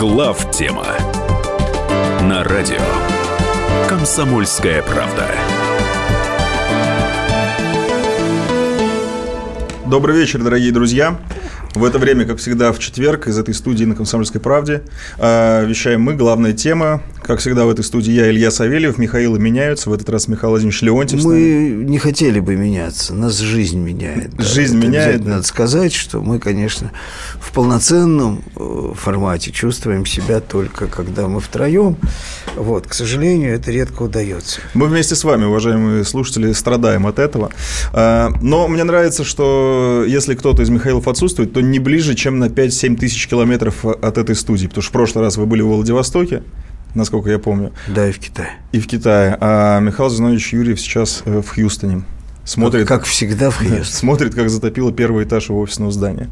Глав тема на радио Комсомольская правда. Добрый вечер, дорогие друзья. В это время, как всегда, в четверг из этой студии на «Комсомольской правде» э, вещаем мы. Главная тема, как всегда, в этой студии я, Илья Савельев, Михаил меняются. В этот раз Михаил Владимирович Леонтьев. Мы не хотели бы меняться, нас жизнь меняет. Да. Жизнь это меняет. Надо сказать, что мы, конечно, в полноценном э, формате чувствуем себя только когда мы втроем. Вот, к сожалению, это редко удается. Мы вместе с вами, уважаемые слушатели, страдаем от этого. Э, но мне нравится, что если кто-то из Михаилов отсутствует, то не ближе, чем на 5-7 тысяч километров от этой студии. Потому что в прошлый раз вы были в Владивостоке, насколько я помню. Да, и в Китае. И в Китае. А Михаил Зинович Юрьев сейчас э, в Хьюстоне. Смотрит, как, как всегда в Хьюстоне. Смотрит, как затопило первый этаж его офисного здания.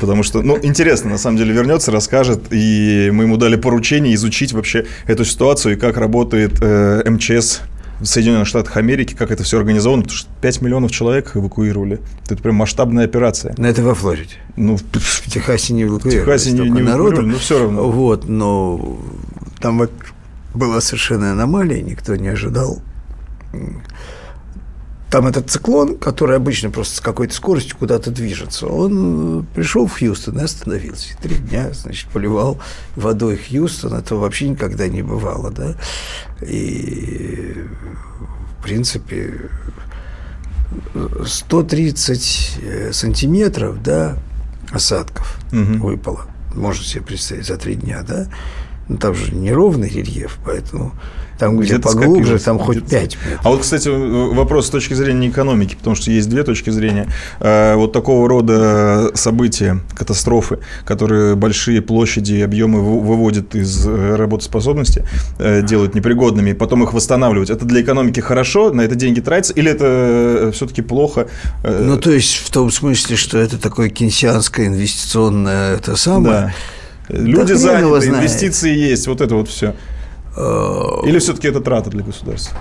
Потому что, ну, интересно, на самом деле, вернется, расскажет, и мы ему дали поручение изучить вообще эту ситуацию и как работает э, МЧС в Соединенных Штатах Америки, как это все организовано, потому что 5 миллионов человек эвакуировали. Это прям масштабная операция. Но это во Флориде. Ну, в Техасе не эвакуировали. В Техасе не, не народу, но все равно. Вот, но там была совершенно аномалия, никто не ожидал там этот циклон, который обычно просто с какой-то скоростью куда-то движется, он пришел в Хьюстон и остановился. Три дня, значит, поливал водой Хьюстон. Этого вообще никогда не бывало, да. И, в принципе, 130 э, сантиметров, да, осадков угу. выпало. Можно себе представить за три дня, да. Ну, там же неровный рельеф, поэтому там, где, где поглубже, там хоть 5 метров. А вот, кстати, вопрос с точки зрения экономики, потому что есть две точки зрения. Э, вот такого рода события, катастрофы, которые большие площади и объемы выводят из э, работоспособности, э, делают непригодными, потом их восстанавливать. Это для экономики хорошо, на это деньги тратятся, или это все-таки плохо? Ну, то есть, в том смысле, что это такое кейнсианское инвестиционное это самое. Да. Люди заняты, инвестиции есть, вот это вот все. Э, Или все-таки это трата для государства?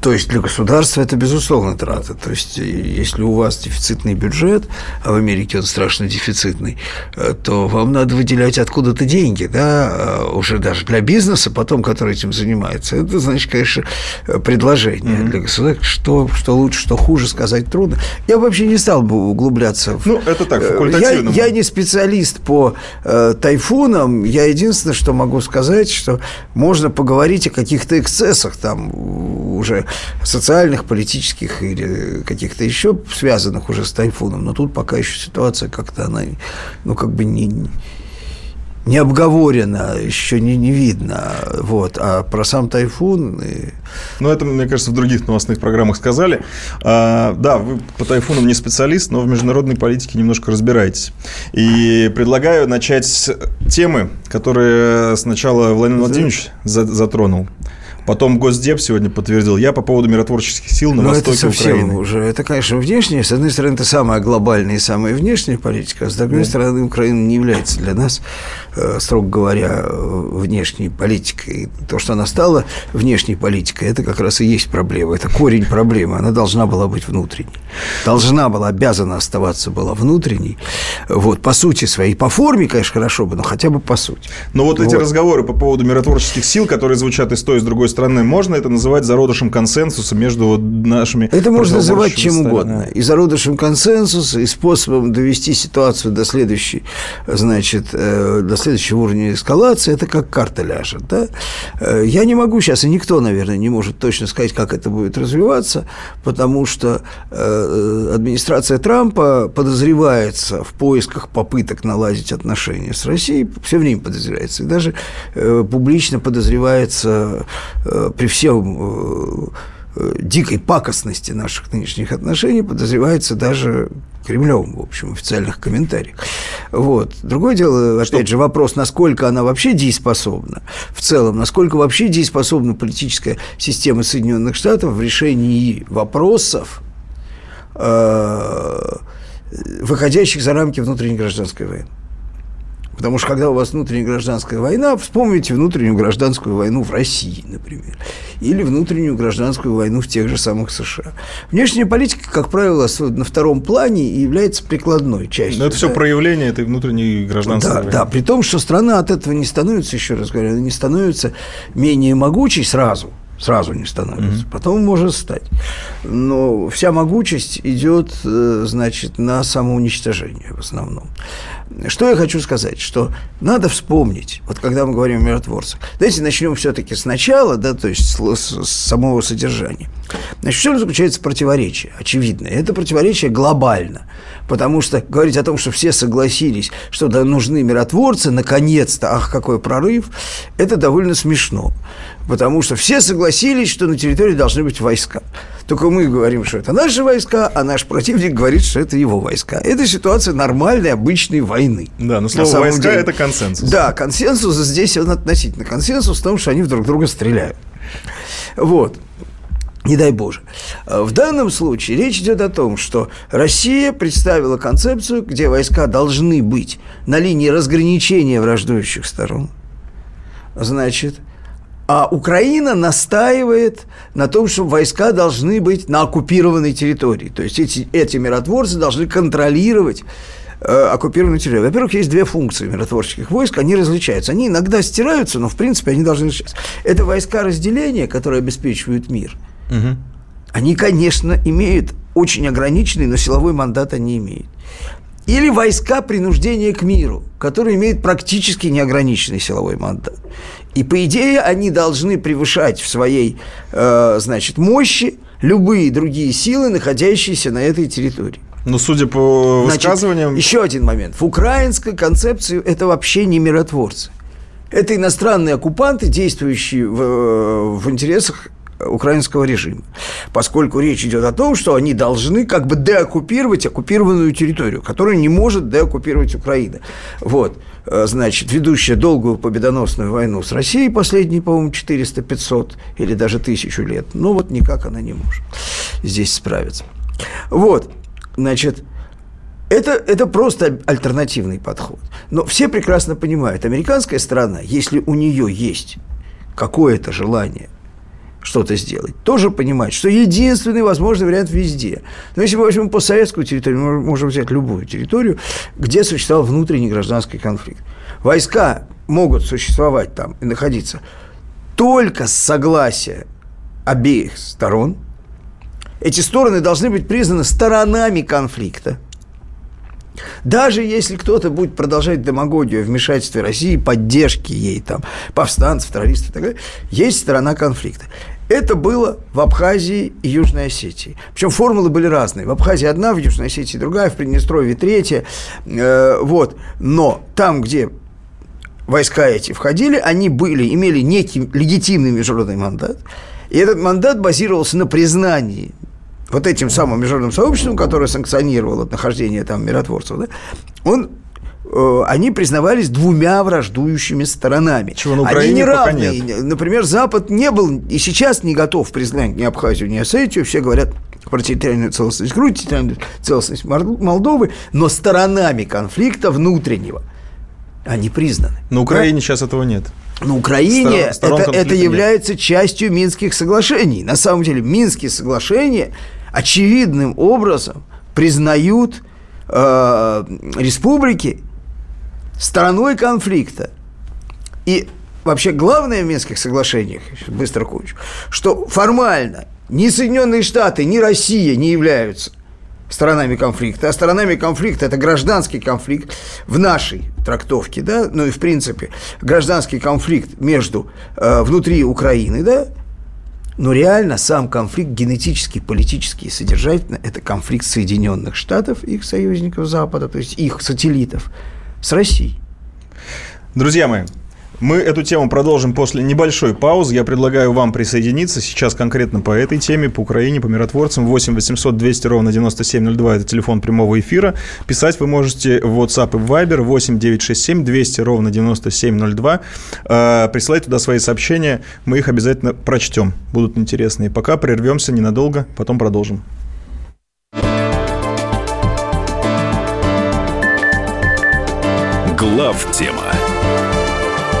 То есть для государства это безусловно трата. То есть если у вас дефицитный бюджет, а в Америке он страшно дефицитный, э, то вам надо выделять откуда-то деньги, да, э, уже даже для бизнеса, потом, который этим занимается. Это значит, конечно, предложение mm-hmm. для государства. Что, что лучше, что хуже, сказать трудно. Я вообще не стал бы углубляться. В... Ну, это так, факультативно. Я, я не специалист по э, тайфунам. Я единственное, что могу сказать, что можно поговорить о каких-то эксцессах там уже уже социальных, политических или каких-то еще связанных уже с тайфуном, но тут пока еще ситуация как-то она, ну, как бы не, не обговорено, еще не, не видно. Вот. А про сам тайфун... И... Ну, это, мне кажется, в других новостных программах сказали. А, да, вы по тайфунам не специалист, но в международной политике немножко разбираетесь. И предлагаю начать с темы, которые сначала Владимир Владимирович затронул. Потом Госдеп сегодня подтвердил. Я по поводу миротворческих сил на Но востоке это совсем Украины. уже. Это, конечно, внешняя. С одной стороны, это самая глобальная и самая внешняя политика, а с другой да. стороны, Украина не является для нас, э, строго говоря, внешней политикой. То, что она стала внешней политикой, это как раз и есть проблема. Это корень проблемы. Она должна была быть внутренней. Должна была, обязана оставаться была внутренней. Вот, по сути своей. По форме, конечно, хорошо бы, но хотя бы по сути. Но вот, вот. эти разговоры по поводу миротворческих сил, которые звучат и с той, и с другой стороны, стороны, можно это называть зародышем консенсуса между нашими... Это можно называть чем угодно. И зародышем консенсуса, и способом довести ситуацию до следующей, значит, э, до следующего уровня эскалации. Это как карта ляжет. Да? Э, я не могу сейчас, и никто, наверное, не может точно сказать, как это будет развиваться, потому что э, администрация Трампа подозревается в поисках попыток наладить отношения с Россией, все время подозревается. И даже публично подозревается при всем э, дикой пакостности наших нынешних отношений подозревается даже Кремлем, в общем, в официальных комментариях. Вот. Другое дело, опять Что? же, вопрос, насколько она вообще дееспособна в целом, насколько вообще дееспособна политическая система Соединенных Штатов в решении вопросов, э, выходящих за рамки внутренней гражданской войны. Потому что когда у вас внутренняя гражданская война, вспомните внутреннюю гражданскую войну в России, например, или внутреннюю гражданскую войну в тех же самых США. Внешняя политика, как правило, на втором плане и является прикладной частью. Но это да? все проявление этой внутренней гражданской да, войны. Да, при том, что страна от этого не становится, еще раз говорю, она не становится менее могучей сразу – сразу не становится, mm-hmm. потом может стать. Но вся могучесть идет, э, значит, на самоуничтожение в основном. Что я хочу сказать, что надо вспомнить, вот когда мы говорим о миротворцах, давайте начнем все-таки сначала, да, то есть с, с самого содержания. Значит, в чем заключается противоречие? Очевидно, это противоречие глобально, потому что говорить о том, что все согласились, что да, нужны миротворцы, наконец-то, ах, какой прорыв, это довольно смешно потому что все согласились, что на территории должны быть войска. Только мы говорим, что это наши войска, а наш противник говорит, что это его войска. Это ситуация нормальной, обычной войны. Да, но слово «войска» это консенсус. Да, консенсус здесь он относительно. Консенсус в том, что они друг друга стреляют. Вот. Не дай Боже. В данном случае речь идет о том, что Россия представила концепцию, где войска должны быть на линии разграничения враждующих сторон. Значит, а Украина настаивает на том, что войска должны быть на оккупированной территории. То есть эти, эти миротворцы должны контролировать э, оккупированную территорию. Во-первых, есть две функции миротворческих войск, они различаются. Они иногда стираются, но в принципе они должны различаться. Это войска разделения, которые обеспечивают мир. Угу. Они, конечно, имеют очень ограниченный, но силовой мандат они имеют. Или войска принуждения к миру, которые имеют практически неограниченный силовой мандат. И, по идее, они должны превышать в своей, э, значит, мощи любые другие силы, находящиеся на этой территории. Но судя по Значит, высказываниям... Еще один момент. В украинской концепции это вообще не миротворцы. Это иностранные оккупанты, действующие в, э, в интересах украинского режима, поскольку речь идет о том, что они должны как бы деоккупировать оккупированную территорию, которую не может деоккупировать Украина. Вот, э, значит, ведущая долгую победоносную войну с Россией, последние, по-моему, 400-500 или даже тысячу лет, но вот никак она не может здесь справиться. Вот, значит, это, это просто альтернативный подход. Но все прекрасно понимают, американская страна, если у нее есть какое-то желание что-то сделать, тоже понимать, что единственный возможный вариант везде. Но если мы возьмем постсоветскую территорию, мы можем взять любую территорию, где существовал внутренний гражданский конфликт. Войска могут существовать там и находиться только с согласия обеих сторон. Эти стороны должны быть признаны сторонами конфликта. Даже если кто-то будет продолжать демагогию о вмешательстве России, поддержке ей, там, повстанцев, террористов и так далее, есть сторона конфликта. Это было в Абхазии и Южной Осетии. Причем формулы были разные. В Абхазии одна, в Южной Осетии другая, в Приднестровье третья. Э, вот. Но там, где войска эти входили, они были, имели некий легитимный международный мандат. И этот мандат базировался на признании вот этим самым международным сообществом, которое санкционировало нахождение там миротворцев, да, он э, они признавались двумя враждующими сторонами. Чего на Украине они не равные. Нет. Например, Запад не был и сейчас не готов признать ни Абхазию, ни Осетию. Все говорят про территориальную целостность Грузии, территориальную целостность Молдовы, но сторонами конфликта внутреннего они признаны. На Украине да? сейчас этого нет. На Украине Сторон, это, это является нет. частью Минских соглашений. На самом деле Минские соглашения очевидным образом признают э, республики стороной конфликта. И вообще главное в Минских соглашениях, быстро кончу, что формально ни Соединенные Штаты, ни Россия не являются сторонами конфликта, а сторонами конфликта это гражданский конфликт в нашей трактовке, да, ну и в принципе гражданский конфликт между э, внутри Украины, да, но реально сам конфликт генетически, политически и содержательно – это конфликт Соединенных Штатов, их союзников Запада, то есть их сателлитов, с Россией. Друзья мои, мы эту тему продолжим после небольшой паузы. Я предлагаю вам присоединиться сейчас конкретно по этой теме, по Украине, по миротворцам. 8 800 200 ровно 9702 – это телефон прямого эфира. Писать вы можете в WhatsApp и в Viber 8 967 200 ровно 9702. Э, присылайте туда свои сообщения, мы их обязательно прочтем. Будут интересные. Пока прервемся ненадолго, потом продолжим. Глав тема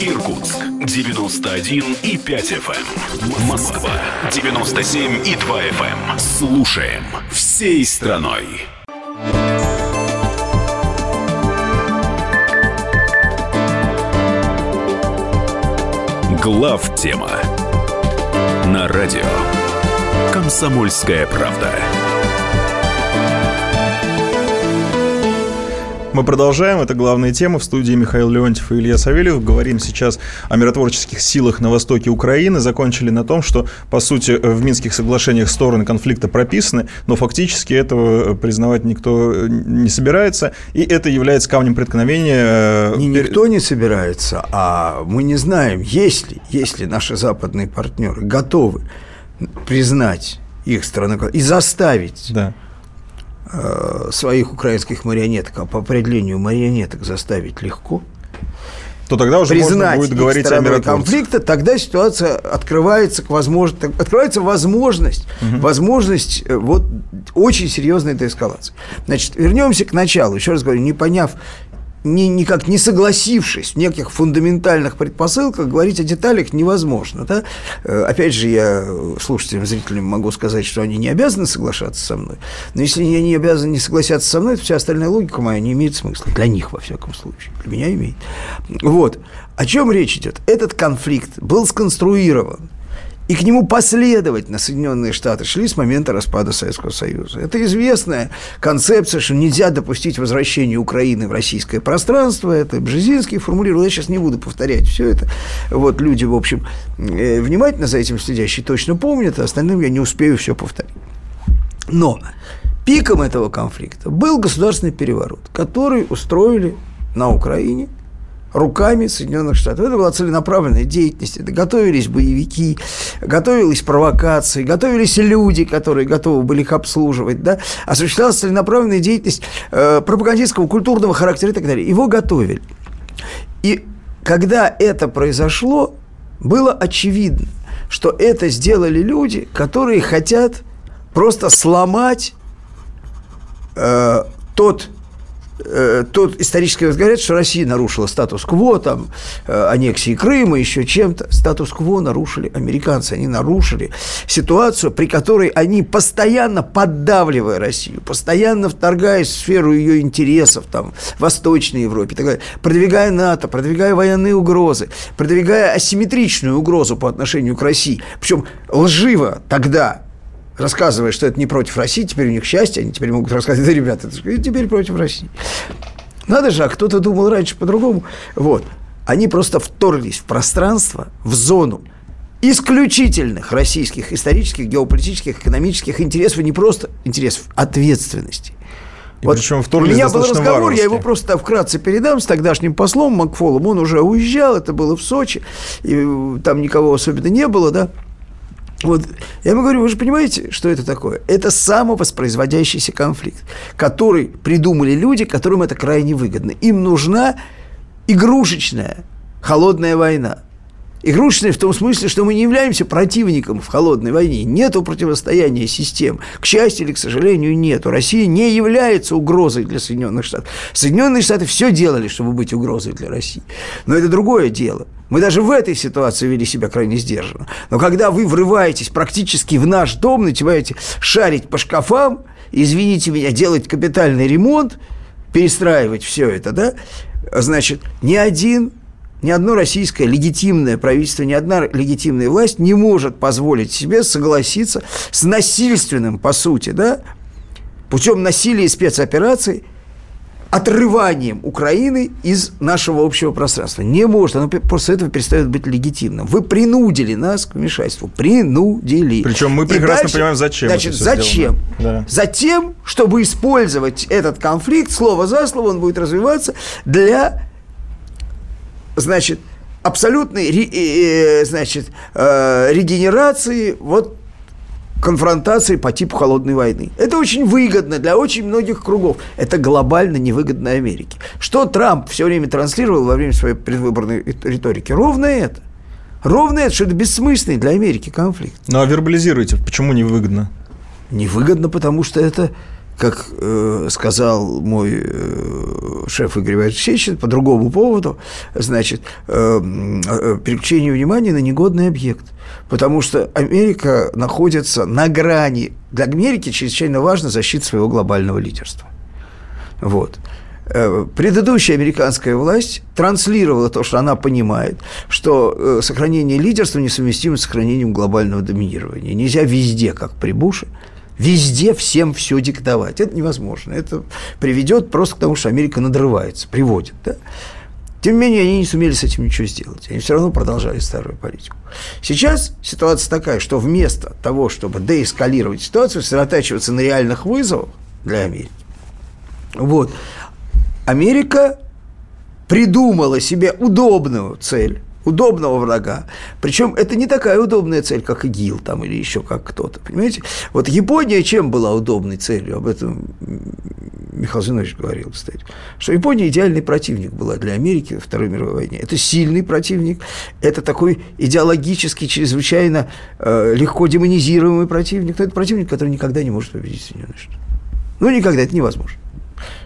Иркутск 91 и 5 FM. Москва 97 и 2 FM. Слушаем всей страной. Глав тема на радио Комсомольская правда. Мы продолжаем. Это главная тема. В студии Михаил Леонтьев и Илья Савельев. Говорим сейчас о миротворческих силах на востоке Украины. Закончили на том, что, по сути, в Минских соглашениях стороны конфликта прописаны, но фактически этого признавать никто не собирается. И это является камнем преткновения. Э, не никто не собирается, а мы не знаем, есть ли, есть ли наши западные партнеры готовы признать их страну и заставить да Э, своих украинских марионеток, а по определению марионеток заставить легко, то тогда уже признать можно будет говорить о миротворце. конфликта, тогда ситуация открывается, к возможно, открывается возможность, угу. возможность э, вот очень серьезной деэскалации. Значит, вернемся к началу. Еще раз говорю, не поняв не, никак не согласившись в неких фундаментальных предпосылках, говорить о деталях невозможно. Да? Э, опять же, я слушателям, зрителям могу сказать, что они не обязаны соглашаться со мной, но если они не обязаны не согласятся со мной, то вся остальная логика моя не имеет смысла. Для них, во всяком случае. Для меня имеет. Вот. О чем речь идет? Этот конфликт был сконструирован и к нему последовательно Соединенные Штаты шли с момента распада Советского Союза. Это известная концепция, что нельзя допустить возвращение Украины в российское пространство. Это Бжезинский формулировал. Я сейчас не буду повторять все это. Вот люди, в общем, э, внимательно за этим следящие точно помнят, а остальным я не успею все повторить. Но пиком этого конфликта был государственный переворот, который устроили на Украине – руками Соединенных Штатов. Это была целенаправленная деятельность. Это готовились боевики, готовились провокации, готовились люди, которые готовы были их обслуживать. Да? Осуществлялась целенаправленная деятельность э, пропагандистского, культурного характера и так далее. Его готовили. И когда это произошло, было очевидно, что это сделали люди, которые хотят просто сломать э, тот Э, тут исторически говорят, что Россия нарушила статус-кво, там, э, аннексии Крыма, еще чем-то. Статус-кво нарушили американцы. Они нарушили ситуацию, при которой они, постоянно поддавливая Россию, постоянно вторгаясь в сферу ее интересов, там, в Восточной Европе, так далее, продвигая НАТО, продвигая военные угрозы, продвигая асимметричную угрозу по отношению к России, причем лживо тогда рассказывая, что это не против России, теперь у них счастье, они теперь могут рассказывать, да, ребята, это теперь против России. Надо же, а кто-то думал раньше по-другому. Вот. Они просто вторглись в пространство, в зону исключительных российских исторических, геополитических, экономических интересов, и не просто интересов, ответственности. И вот причем у меня был разговор, варварски. я его просто вкратце передам с тогдашним послом Макфолом. Он уже уезжал, это было в Сочи, и там никого особенно не было, да. Вот, я ему говорю, вы же понимаете, что это такое? Это самовоспроизводящийся конфликт, который придумали люди, которым это крайне выгодно. Им нужна игрушечная холодная война. Игрушечная в том смысле, что мы не являемся противником в холодной войне. Нету противостояния систем. К счастью или к сожалению, нету. Россия не является угрозой для Соединенных Штатов. Соединенные Штаты все делали, чтобы быть угрозой для России. Но это другое дело. Мы даже в этой ситуации вели себя крайне сдержанно. Но когда вы врываетесь практически в наш дом, начинаете шарить по шкафам, извините меня, делать капитальный ремонт, перестраивать все это, да, значит, ни один ни одно российское легитимное правительство, ни одна легитимная власть не может позволить себе согласиться с насильственным, по сути, да, путем насилия и спецопераций, отрыванием Украины из нашего общего пространства. Не может, оно после этого перестает быть легитимным. Вы принудили нас к вмешательству. Принудили. Причем мы прекрасно дальше, понимаем, зачем. Значит, зачем? Да. Затем, чтобы использовать этот конфликт, слово за слово, он будет развиваться для значит, абсолютной, значит, регенерации вот конфронтации по типу холодной войны. Это очень выгодно для очень многих кругов. Это глобально невыгодно Америке. Что Трамп все время транслировал во время своей предвыборной риторики? Ровно это. Ровно это, что это бессмысленный для Америки конфликт. Ну а вербализируйте, почему невыгодно? Невыгодно, потому что это как э, сказал мой э, шеф Игорь Иванович по другому поводу, значит, э, э, внимания на негодный объект. Потому что Америка находится на грани. Для Америки чрезвычайно важно защита своего глобального лидерства. Вот. Э, предыдущая американская власть транслировала то, что она понимает, что э, сохранение лидерства несовместимо с сохранением глобального доминирования. Нельзя везде, как при Буше, везде всем все диктовать. Это невозможно. Это приведет просто к тому, что Америка надрывается, приводит. Да? Тем не менее, они не сумели с этим ничего сделать. Они все равно продолжали старую политику. Сейчас ситуация такая, что вместо того, чтобы деэскалировать ситуацию, сосредотачиваться на реальных вызовах для Америки, вот, Америка придумала себе удобную цель, удобного врага. Причем это не такая удобная цель, как ИГИЛ там или еще как кто-то, понимаете? Вот Япония чем была удобной целью? Об этом Михаил Зинович говорил, кстати. Что Япония идеальный противник была для Америки во Второй мировой войне. Это сильный противник, это такой идеологически чрезвычайно э, легко демонизируемый противник. Но это противник, который никогда не может победить Соединенные Штаты. Ну, никогда, это невозможно.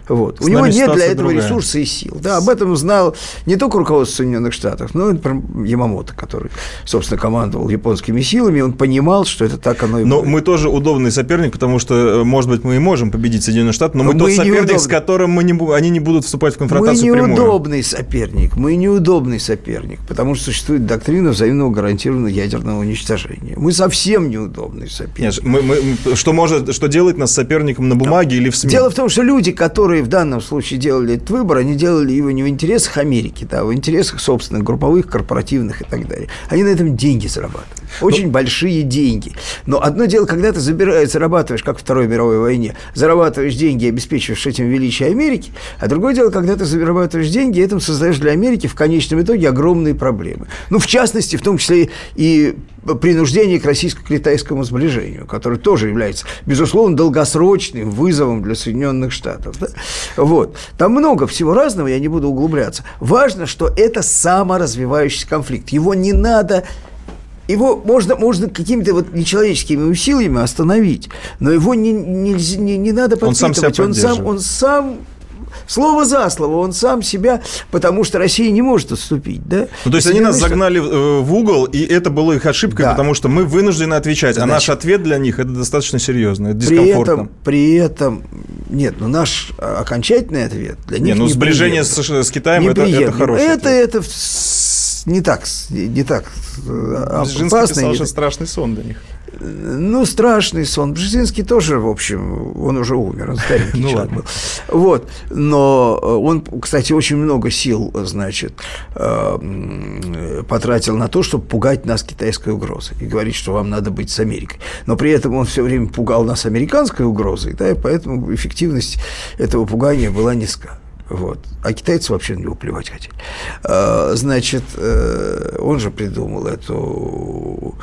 Вот. У него нет для этого другая. ресурса и сил. Да, об этом знал не только руководство Соединенных Штатов, но и Ямамото, который, собственно, командовал японскими силами. Он понимал, что это так оно и Но будет. мы тоже удобный соперник, потому что, э, может быть, мы и можем победить Соединенные Штаты, но, но мы, мы тот соперник, неудобный. с которым мы не, они не будут вступать в конфронтацию Мы неудобный прямую. соперник. Мы неудобный соперник, потому что существует доктрина взаимного гарантированного ядерного уничтожения. Мы совсем неудобный соперник. Нет, мы, мы, что, может, что делает нас соперником на бумаге да. или в СМИ? Дело в том, что люди, которые которые в данном случае делали этот выбор, они делали его не в интересах Америки, да, а в интересах собственных, групповых, корпоративных и так далее. Они на этом деньги зарабатывают. Очень ну, большие деньги. Но одно дело, когда ты забираешь, зарабатываешь, как в Второй мировой войне, зарабатываешь деньги, обеспечиваешь этим величие Америки, а другое дело, когда ты зарабатываешь деньги, этим создаешь для Америки в конечном итоге огромные проблемы. Ну, в частности, в том числе и принуждение к российско-китайскому сближению, которое тоже является, безусловно, долгосрочным вызовом для Соединенных Штатов. Да? Вот. Там много всего разного, я не буду углубляться. Важно, что это саморазвивающийся конфликт. Его не надо его можно, можно какими-то вот нечеловеческими усилиями остановить, но его не, не, не, не надо подпитывать. Он сам, он сам слово за слово, он сам себя, потому что Россия не может отступить, да? Ну, то есть они нас загнали э, в угол, и это было их ошибкой, да. потому что мы вынуждены отвечать, Значит, а наш ответ для них это достаточно серьезно, это дискомфортно. При этом, при этом нет, ну наш окончательный ответ для них не, ну сближение с, с Китаем это, это хороший Это, ответ. это не так, не так опасно. писал, что страшный сон для них. Ну, страшный сон. Бжезинский тоже, в общем, он уже умер, он старенький ну, человек был. Вот. Но э, он, кстати, очень много сил, значит, э, потратил на то, чтобы пугать нас китайской угрозой и говорить, что вам надо быть с Америкой. Но при этом он все время пугал нас американской угрозой, да, и поэтому эффективность этого пугания была низка. Вот. А китайцы вообще на него плевать хотели. А, значит, э, он же придумал эту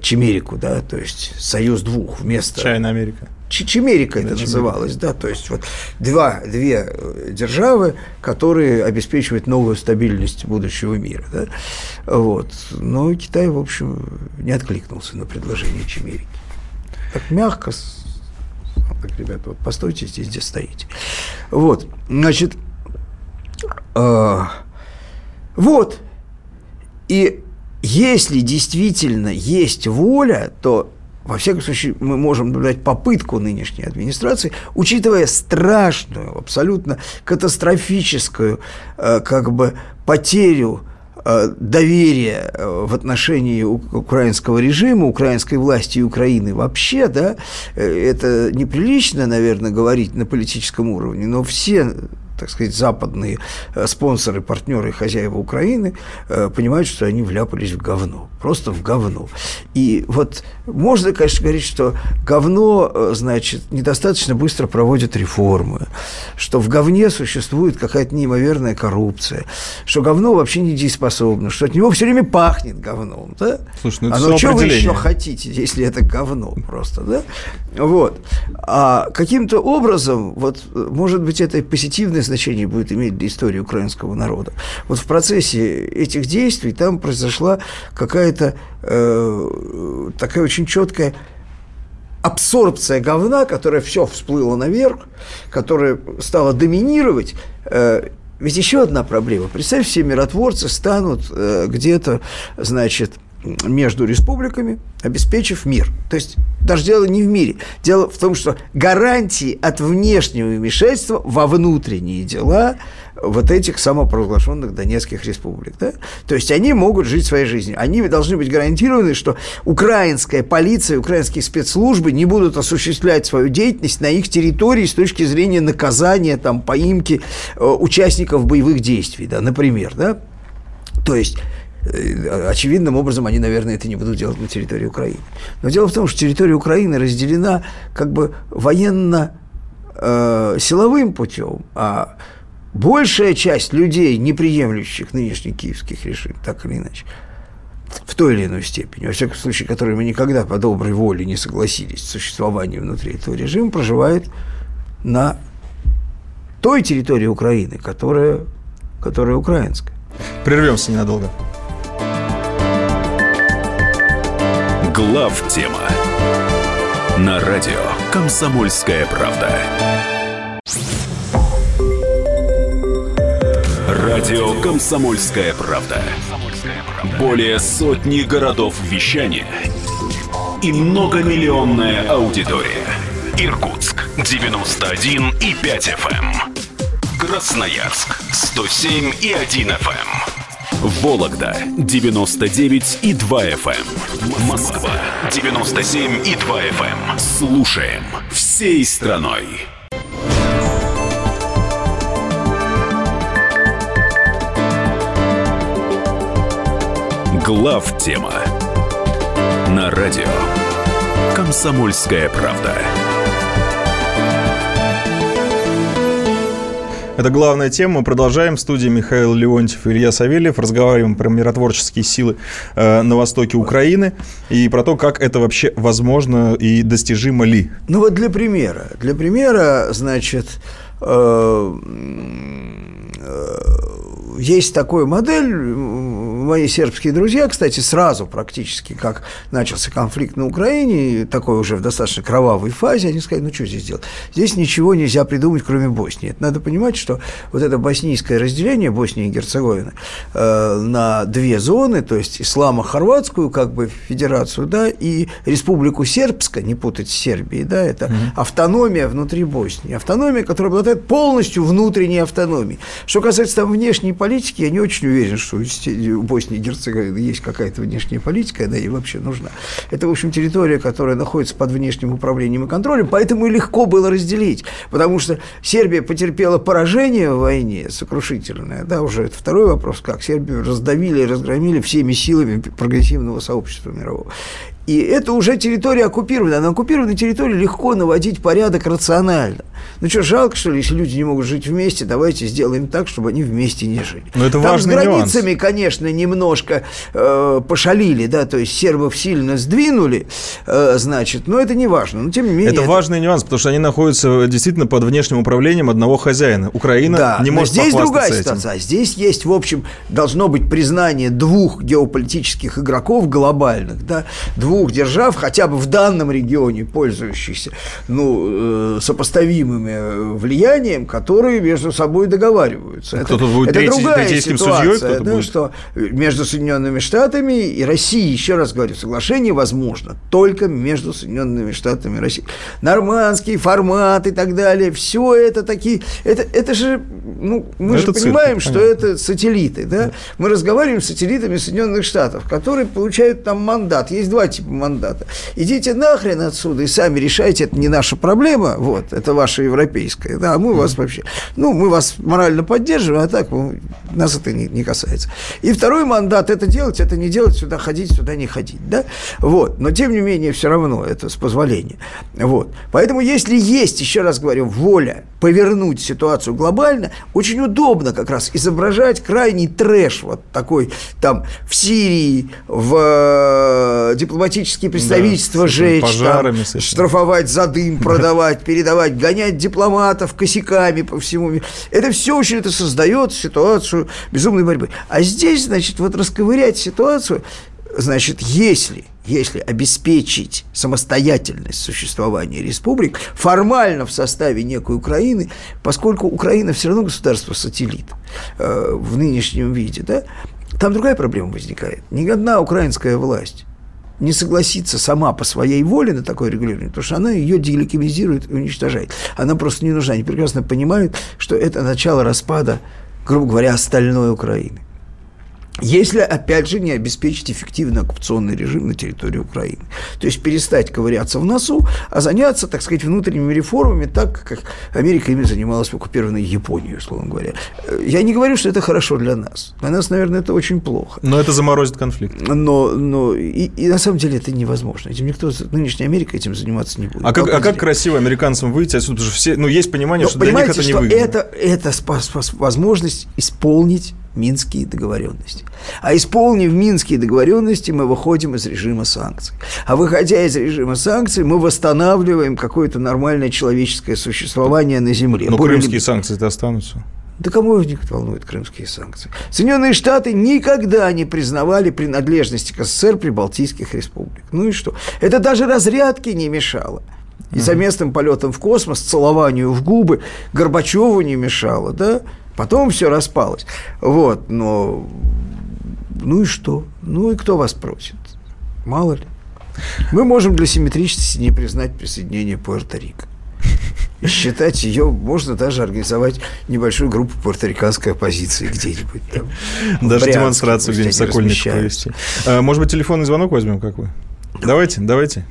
чимерику, да, то есть союз двух вместо... Чайная Америка. Чимерика это называлось, да, то есть вот два, две э, державы, которые обеспечивают новую стабильность будущего мира, да, вот. Но Китай, в общем, не откликнулся на предложение Чимерики. Так мягко, так, ребята, вот постойте здесь, где стоите. Вот, значит, э, вот, и если действительно есть воля, то во всяком случае, мы можем наблюдать попытку нынешней администрации, учитывая страшную, абсолютно катастрофическую э, как бы потерю доверие э, в отношении украинского режима, украинской власти и Украины вообще, да, э, это неприлично, наверное, говорить на политическом уровне, но все так сказать, западные э, спонсоры, партнеры, хозяева Украины э, понимают, что они вляпались в говно, просто в говно. И вот можно, конечно, говорить, что говно, э, значит, недостаточно быстро проводит реформы, что в говне существует какая-то неимоверная коррупция, что говно вообще недееспособно, что от него все время пахнет говном, да? Слушай, ну это а ну что вы еще хотите, если это говно просто, да? Вот. А каким-то образом, вот, может быть, это позитивное значение будет иметь для истории украинского народа. Вот в процессе этих действий там произошла какая-то э, такая очень четкая абсорбция говна, которая все всплыла наверх, которая стала доминировать. Э, ведь еще одна проблема. Представь, все миротворцы станут э, где-то, значит, между республиками, обеспечив мир. То есть даже дело не в мире. Дело в том, что гарантии от внешнего вмешательства во внутренние дела вот этих самопровозглашенных Донецких республик. Да? То есть они могут жить своей жизнью. Они должны быть гарантированы, что украинская полиция, украинские спецслужбы не будут осуществлять свою деятельность на их территории с точки зрения наказания, там, поимки э, участников боевых действий, да, например. Да? То есть очевидным образом они, наверное, это не будут делать на территории Украины. Но дело в том, что территория Украины разделена как бы военно-силовым э, путем, а большая часть людей, не приемлющих нынешних киевских решений, так или иначе, в той или иной степени, во всяком случае, которые мы никогда по доброй воле не согласились с существованием внутри этого режима, проживает на той территории Украины, которая, которая украинская. Прервемся ненадолго. Глав тема на радио Комсомольская правда. Радио Комсомольская правда. Более сотни городов вещания и многомиллионная аудитория. Иркутск 91 и 5 FM. Эм. Красноярск 107 и 1 FM. Вологда 99 и 2 FM. Эм. Москва 97 и 2 FM. Эм. Слушаем всей страной. Глав тема на радио Комсомольская правда. Это главная тема. Мы продолжаем. В студии Михаил Леонтьев и Илья Савельев. Разговариваем про миротворческие силы э, на востоке Украины и про то, как это вообще возможно и достижимо ли. Ну вот для примера. Для примера, значит, э, э, есть такой модель, мои сербские друзья, кстати, сразу практически, как начался конфликт на Украине, такой уже в достаточно кровавой фазе, они сказали, ну что здесь делать? Здесь ничего нельзя придумать, кроме Боснии. Это надо понимать, что вот это боснийское разделение Боснии и Герцеговины э, на две зоны, то есть исламо-хорватскую как бы федерацию, да, и республику Сербска, не путать с Сербией, да, это mm-hmm. автономия внутри Боснии. Автономия, которая обладает полностью внутренней автономией. Что касается там внешней политики, я не очень уверен, что у Боснии и Герцеговины есть какая-то внешняя политика, она ей вообще нужна. Это, в общем, территория, которая находится под внешним управлением и контролем, поэтому и легко было разделить, потому что Сербия потерпела поражение в войне сокрушительное, да, уже это второй вопрос, как Сербию раздавили и разгромили всеми силами прогрессивного сообщества мирового. И это уже территория оккупированная. На оккупированной территории легко наводить порядок рационально. Ну что, жалко, что ли, если люди не могут жить вместе, давайте сделаем так, чтобы они вместе не жили. Но это Там важный с границами, нюанс. конечно, немножко э, пошалили, да, то есть сербов сильно сдвинули, э, значит, но это не важно. Но тем не менее. Это, это важный нюанс, потому что они находятся действительно под внешним управлением одного хозяина. Украина да, не может но здесь другая этим. ситуация. А здесь есть, в общем, должно быть признание двух геополитических игроков глобальных, да, двух держав, хотя бы в данном регионе, пользующихся ну, э, сопоставимыми влиянием, которые между собой договариваются. Кто тут будет это третий, другая ситуация, судьей, да, будет? что между Соединенными Штатами и Россией, еще раз говорю, соглашение возможно только между Соединенными Штатами и Россией. Нормандский формат и так далее, все это такие, это, это же, ну, мы это же цирк, понимаем, что понятно. это сателлиты, да? Мы разговариваем с сателлитами Соединенных Штатов, которые получают там мандат. Есть два типа принципа мандата. Идите нахрен отсюда и сами решайте, это не наша проблема, вот, это ваша европейская, да, мы вас вообще, ну, мы вас морально поддерживаем, а так ну, нас это не, не касается. И второй мандат – это делать, это не делать, сюда ходить, сюда не ходить, да, вот, но тем не менее все равно это с позволения, вот. Поэтому если есть, еще раз говорю, воля повернуть ситуацию глобально, очень удобно как раз изображать крайний трэш, вот такой там в Сирии, в э, дипломатические представительства да, жечь, пожарами, там, штрафовать за дым, продавать, передавать, гонять дипломатов косяками по всему миру. Это все очень это создает ситуацию безумной борьбы. А здесь, значит, вот расковырять ситуацию, значит, если – если обеспечить самостоятельность существования республик формально в составе некой Украины, поскольку Украина все равно государство-сателлит э, в нынешнем виде, да, там другая проблема возникает. Ни одна украинская власть не согласится сама по своей воле на такое регулирование, потому что она ее делегитимизирует и уничтожает. Она просто не нужна. Они прекрасно понимают, что это начало распада, грубо говоря, остальной Украины если, опять же, не обеспечить эффективный оккупационный режим на территории Украины. То есть перестать ковыряться в носу, а заняться, так сказать, внутренними реформами, так как Америка ими занималась в оккупированной Японии, условно говоря. Я не говорю, что это хорошо для нас. Для нас, наверное, это очень плохо. Но это заморозит конфликт. Но, но и, и на самом деле это невозможно. Этим никто, нынешняя Америка этим заниматься не будет. А как, а как красиво американцам выйти отсюда? Потому что все, ну, есть понимание, но, что для них это не выгодно. Это, это возможность исполнить Минские договоренности. А исполнив Минские договоренности, мы выходим из режима санкций. А выходя из режима санкций, мы восстанавливаем какое-то нормальное человеческое существование на Земле. Но Более... крымские санкции-то останутся. Да кому их волнуют крымские санкции? Соединенные Штаты никогда не признавали принадлежности к СССР прибалтийских республик. Ну и что? Это даже разрядки не мешало. И совместным полетом в космос, целованию в губы Горбачеву не мешало, да? Потом все распалось. Вот, но ну и что? Ну и кто вас просит? Мало ли. Мы можем для симметричности не признать присоединение Пуэрто-Рико. И считать ее, можно даже организовать небольшую группу пуэрториканской оппозиции где-нибудь там. Даже демонстрацию где-нибудь в Сокольнике провести. А, может быть, телефонный звонок возьмем какой? Давайте, давайте.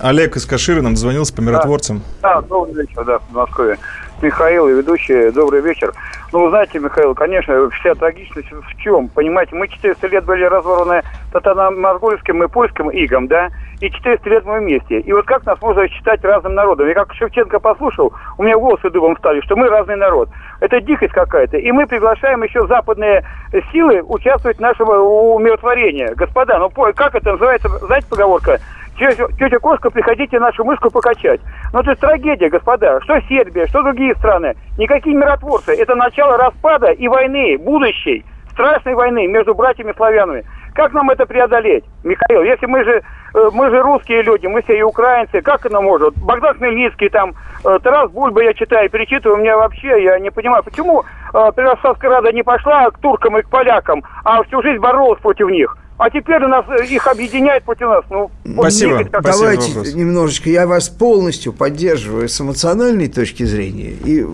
Олег из Каширы нам дозвонился по миротворцам. Да, да добрый вечер, да, в Москве. Михаил и ведущий, добрый вечер. Ну, вы знаете, Михаил, конечно, вся трагичность в чем? Понимаете, мы 400 лет были разорваны татаро-монгольским и польским игом, да, и 400 лет мы вместе. И вот как нас можно считать разным народом? Я как Шевченко послушал, у меня волосы дыбом стали, что мы разный народ. Это дикость какая-то. И мы приглашаем еще западные силы участвовать в нашем умиротворении. Господа, ну как это называется, знаете поговорка? Тетя, тетя Кошка, приходите нашу мышку покачать. Но это трагедия, господа. Что Сербия, что другие страны. Никакие миротворцы. Это начало распада и войны, будущей, страшной войны между братьями-славянами. Как нам это преодолеть, Михаил? Если мы же, мы же русские люди, мы все и украинцы, как это может? Богдан Хмельницкий, там, э, Тарас Бульба я читаю, перечитываю, у меня вообще, я не понимаю, почему э, Переславская Рада не пошла к туркам и к полякам, а всю жизнь боролась против них? А теперь у нас э, их объединяет против нас. Ну, Спасибо. Вот как... Давайте вопрос. немножечко. Я вас полностью поддерживаю с эмоциональной точки зрения и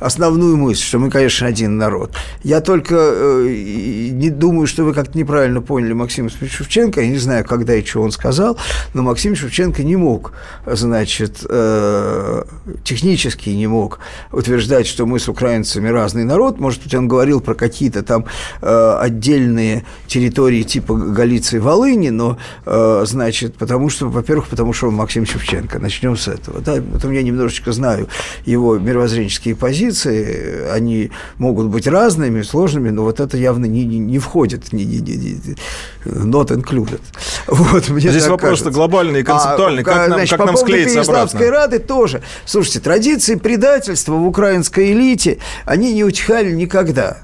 основную мысль, что мы, конечно, один народ. Я только э, не думаю, что вы как-то неправильно поняли Максима Шевченко. Я не знаю, когда и что он сказал, но Максим Шевченко не мог, значит, э, технически не мог утверждать, что мы с украинцами разный народ. Может быть, он говорил про какие-то там э, отдельные территории типа Галиции Волыни, но, э, значит, потому что, во-первых, потому что он Максим Шевченко. Начнем с этого. Да? Потом я немножечко знаю его мировоззренческие позиции. Они могут быть разными, сложными, но вот это явно не, не, не входит, не, не, не, не, not included. Вот, мне Здесь вопрос-то глобальный и концептуальный. А, как, нам, значит, как по нам склеиться обратно? Рады тоже. Слушайте, традиции предательства в украинской элите, они не утихали никогда.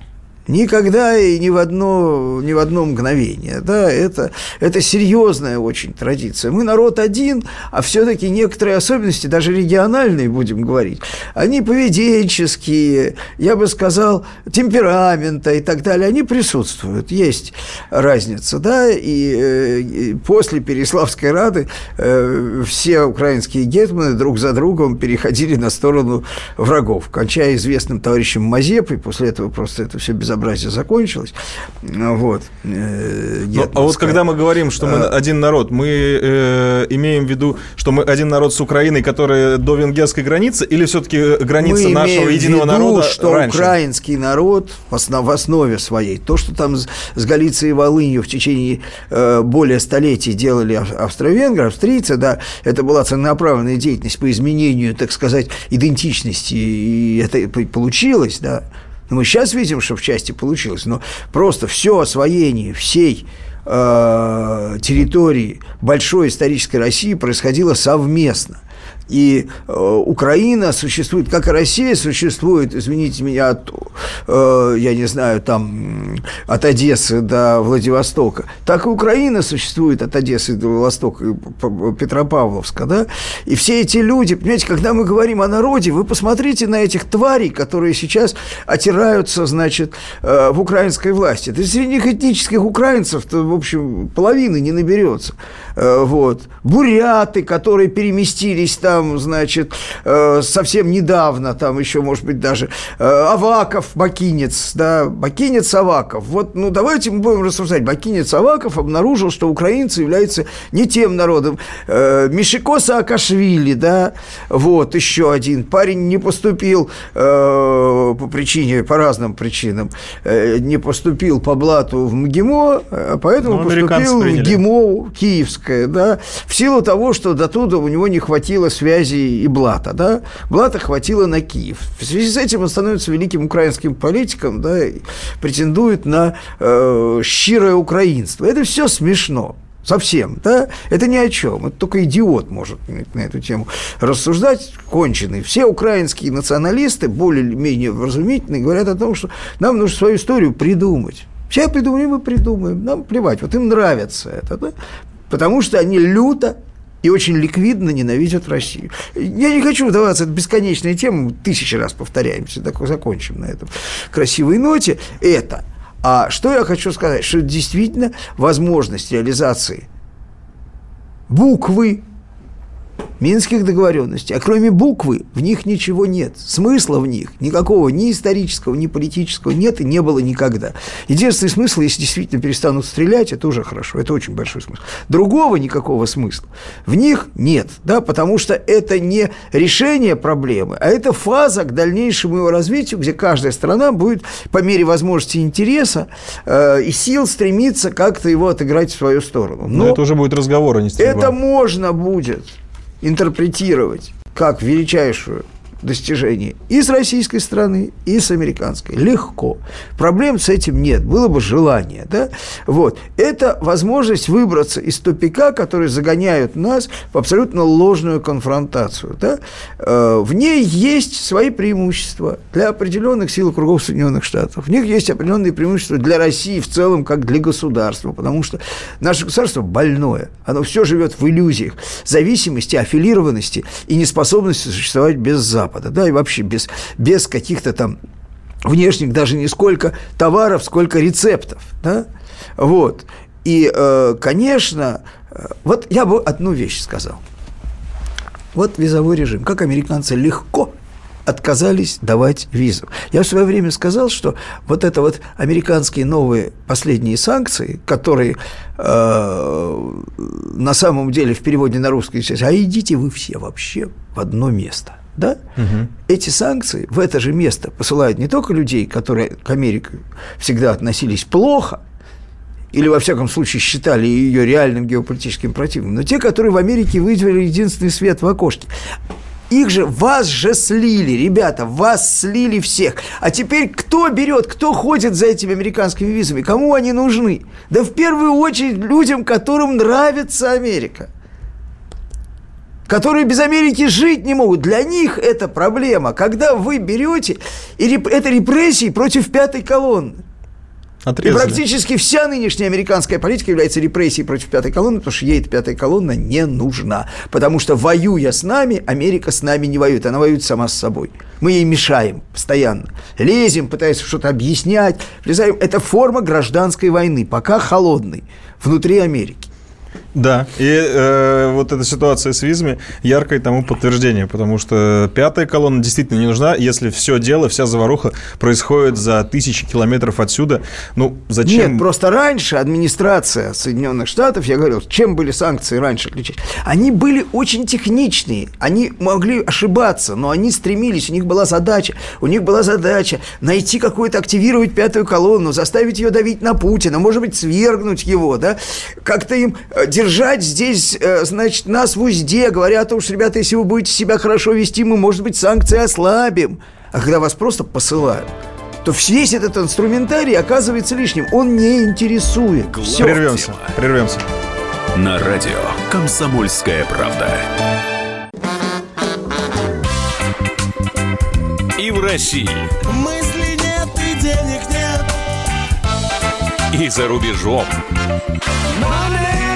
Никогда и ни в одно, ни в одно мгновение. Да, это, это серьезная очень традиция. Мы народ один, а все-таки некоторые особенности, даже региональные, будем говорить, они поведенческие, я бы сказал, темперамента и так далее, они присутствуют. Есть разница, да, и, э, и после Переславской Рады э, все украинские гетманы друг за другом переходили на сторону врагов, кончая известным товарищем Мазепой, после этого просто это все безобразие безобразие закончилось. Вот. Э, ну, а вот когда мы говорим, что мы а... один народ, мы э, имеем в виду, что мы один народ с Украиной, которая до венгерской границы, или все-таки граница мы нашего единого виду, народа что раньше? украинский народ в, основ, в основе своей, то, что там с, с Галицией и Волынью в течение э, более столетий делали австро-венгры, австрийцы, да, это была целенаправленная деятельность по изменению, так сказать, идентичности, и это получилось, да, мы сейчас видим, что в части получилось, но просто все освоение всей э, территории большой исторической России происходило совместно. И э, Украина существует, как и Россия существует, извините меня, от, э, я не знаю, там, от Одессы до Владивостока, так и Украина существует от Одессы до Владивостока, Петропавловска, да, и все эти люди, понимаете, когда мы говорим о народе, вы посмотрите на этих тварей, которые сейчас отираются, значит, э, в украинской власти. Да среди них этнических украинцев-то, в общем, половины не наберется. Э, вот. Буряты, которые переместились там там, значит, э, совсем недавно, там еще, может быть, даже э, Аваков, Бакинец, да, Бакинец, Аваков. Вот, ну, давайте мы будем рассуждать. Бакинец, Аваков обнаружил, что украинцы являются не тем народом. Э, Мишико Саакашвили, да, вот, еще один. Парень не поступил по причине, по разным причинам, не поступил по блату в МГИМО, поэтому ну, поступил в ГИМО Киевское, да, в силу того, что до туда у него не хватило связи связи и Блата. Да? Блата хватило на Киев. В связи с этим он становится великим украинским политиком, да, и претендует на э, щирое украинство. Это все смешно. Совсем, да? Это ни о чем. Это только идиот может на эту тему рассуждать, конченый. Все украинские националисты, более-менее вразумительные, говорят о том, что нам нужно свою историю придумать. Все придумаем, мы придумаем. Нам плевать. Вот им нравится это, да? Потому что они люто и очень ликвидно ненавидят Россию. Я не хочу вдаваться, это бесконечная тема, тысячи раз повторяемся, так закончим на этом красивой ноте. Это. А что я хочу сказать? Что действительно возможность реализации буквы Минских договоренностей, а кроме буквы в них ничего нет, смысла в них никакого ни исторического, ни политического нет и не было никогда. Единственный смысл, если действительно перестанут стрелять, это уже хорошо, это очень большой смысл. Другого никакого смысла в них нет, да, потому что это не решение проблемы, а это фаза к дальнейшему его развитию, где каждая страна будет по мере возможности интереса э, и сил стремиться как-то его отыграть в свою сторону. Но, Но это уже будет разговор, а не стрельба. Это можно будет интерпретировать как величайшую достижение и с российской стороны, и с американской. Легко. Проблем с этим нет. Было бы желание. Да? Вот. Это возможность выбраться из тупика, который загоняют нас в абсолютно ложную конфронтацию. Да? Э, в ней есть свои преимущества для определенных сил кругов Соединенных Штатов. В них есть определенные преимущества для России в целом, как для государства, потому что наше государство больное. Оно все живет в иллюзиях зависимости, аффилированности и неспособности существовать без Запада. Запада, да, и вообще без, без каких-то там внешних даже не сколько товаров, сколько рецептов, да, вот. И, э, конечно, э, вот я бы одну вещь сказал. Вот визовой режим. Как американцы легко отказались давать визу. Я в свое время сказал, что вот это вот американские новые последние санкции, которые э, на самом деле в переводе на русский, а идите вы все вообще в одно место – да, угу. эти санкции в это же место посылают не только людей, которые к Америке всегда относились плохо, или, во всяком случае, считали ее реальным геополитическим противником, но те, которые в Америке выделили единственный свет в окошке. Их же, вас же слили, ребята, вас слили всех. А теперь кто берет, кто ходит за этими американскими визами, кому они нужны? Да в первую очередь людям, которым нравится Америка которые без Америки жить не могут. Для них это проблема. Когда вы берете, и реп, это репрессии против пятой колонны. Отрезали. И практически вся нынешняя американская политика является репрессией против пятой колонны, потому что ей эта пятая колонна не нужна. Потому что, воюя с нами, Америка с нами не воюет, она воюет сама с собой. Мы ей мешаем постоянно. Лезем, пытаемся что-то объяснять, влезаем. Это форма гражданской войны, пока холодной, внутри Америки. Да, и э, вот эта ситуация с визами яркое тому подтверждение, потому что пятая колонна действительно не нужна, если все дело, вся заваруха происходит за тысячи километров отсюда. Ну, зачем? Нет, просто раньше администрация Соединенных Штатов, я говорил, чем были санкции раньше они были очень техничные, они могли ошибаться, но они стремились, у них была задача, у них была задача найти какую-то, активировать пятую колонну, заставить ее давить на Путина, может быть, свергнуть его, да, как-то им держать э, держать здесь, э, значит, нас в узде, говоря о том, что, ребята, если вы будете себя хорошо вести, мы, может быть, санкции ослабим. А когда вас просто посылают, то весь этот инструментарий оказывается лишним. Он не интересует. Все. Прервемся. Прервемся. На радио «Комсомольская правда». И в России. Мысли нет и денег нет. И за рубежом. Money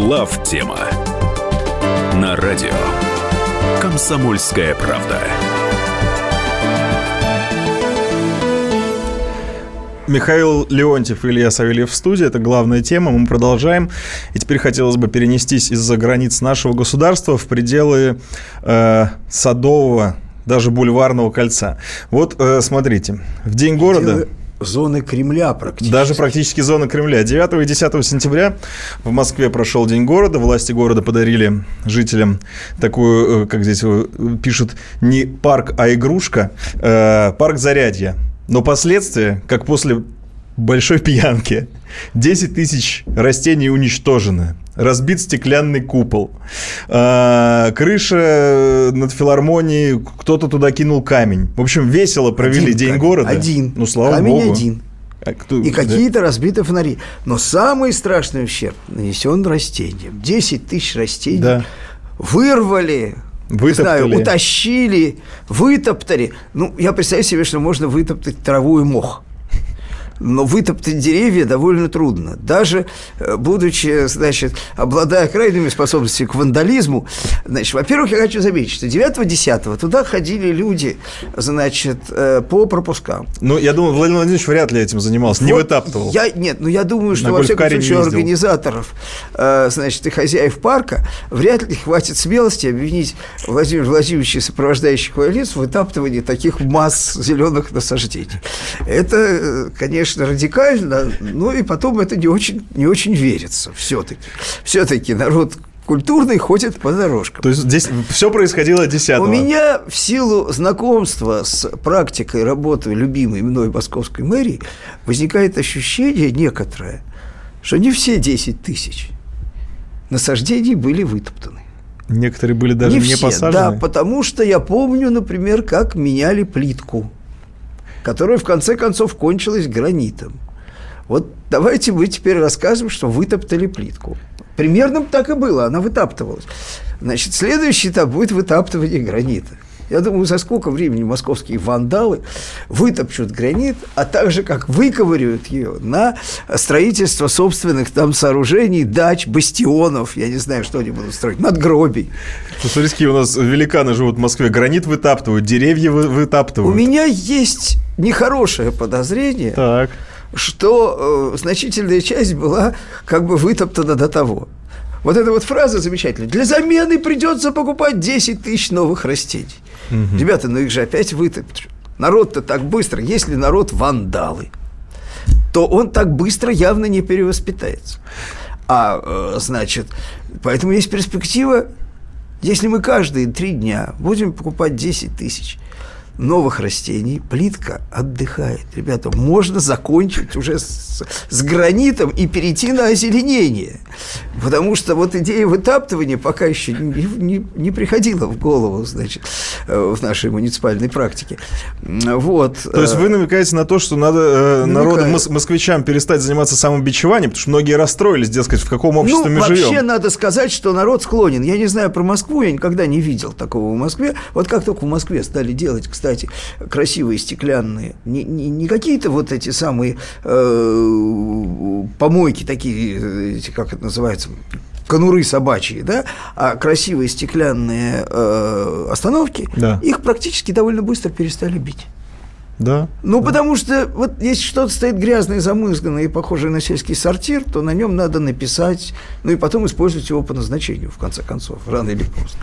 Глав тема на радио Комсомольская правда. Михаил Леонтьев и Илья Савельев в студии. Это главная тема. Мы продолжаем. И теперь хотелось бы перенестись из-за границ нашего государства в пределы э, Садового, даже бульварного кольца. Вот э, смотрите, в День города зоны Кремля практически. Даже практически зоны Кремля. 9 и 10 сентября в Москве прошел День города. Власти города подарили жителям такую, э, как здесь пишут, не парк, а игрушка, э, парк Зарядья. Но последствия, как после большой пьянки, 10 тысяч растений уничтожены разбит стеклянный купол. А, крыша над филармонией, кто-то туда кинул камень. В общем, весело провели один День камень. города. Один. Ну, слава камень богу. один. А кто, и какие-то разбиты фонари. Но самый страшный ущерб нанесен растениям. 10 тысяч растений да. вырвали, Вытоптали. знаю, утащили, вытоптали. Ну, я представляю себе, что можно вытоптать траву и мох но вытоптать деревья довольно трудно. Даже э, будучи, значит, обладая крайними способностями к вандализму, значит, во-первых, я хочу заметить, что 9-10 туда ходили люди, значит, э, по пропускам. Ну, я думаю, Владимир Владимирович вряд ли этим занимался, вот не вытаптывал. Я, нет, ну, я думаю, что, во всяком случае, организаторов, э, значит, и хозяев парка вряд ли хватит смелости обвинить Владимира Владимировича и сопровождающих лиц в вытаптывании таких масс зеленых насаждений. Это, конечно, конечно, радикально, но и потом это не очень, не очень верится все-таки. Все-таки народ культурный ходит по дорожкам. То есть здесь все происходило 10 У меня в силу знакомства с практикой работы любимой мной московской мэрии возникает ощущение некоторое, что не все 10 тысяч насаждений были вытоптаны. Некоторые были даже не, не все, посажены? Да, потому что я помню, например, как меняли плитку которая в конце концов кончилась гранитом. Вот давайте мы теперь расскажем, что вытоптали плитку. Примерно так и было, она вытаптывалась. Значит, следующий этап будет вытаптывание гранита. Я думаю, за сколько времени московские вандалы вытопчут гранит, а также как выковыривают ее на строительство собственных там сооружений, дач, бастионов, я не знаю, что они будут строить, надгробий. Ну, смотрите, какие у нас великаны живут в Москве. Гранит вытаптывают, деревья вытаптывают. У меня есть нехорошее подозрение, так. что э, значительная часть была как бы вытоптана до того. Вот эта вот фраза замечательная. Для замены придется покупать 10 тысяч новых растений. Угу. Ребята, ну их же опять вытопят. Народ-то так быстро. Если народ вандалы, то он так быстро явно не перевоспитается. А, э, значит, поэтому есть перспектива, если мы каждые три дня будем покупать 10 тысяч новых растений, плитка отдыхает. Ребята, можно закончить уже с, с гранитом и перейти на озеленение. Потому что вот идея вытаптывания пока еще не, не, не приходила в голову, значит, э, в нашей муниципальной практике. Вот. То есть вы намекаете на то, что надо э, народу, москвичам перестать заниматься самобичеванием, потому что многие расстроились, дескать, в каком обществе ну, мы живем. вообще надо сказать, что народ склонен. Я не знаю про Москву, я никогда не видел такого в Москве. Вот как только в Москве стали делать, кстати, красивые стеклянные, не, не, не какие-то вот эти самые э, помойки такие, как это называется, конуры собачьи, да, а красивые стеклянные э, остановки, да. их практически довольно быстро перестали бить. Да. Ну, да. потому что вот если что-то стоит грязное, замызганное и похожее на сельский сортир, то на нем надо написать, ну и потом использовать его по назначению, в конце концов, рано или поздно.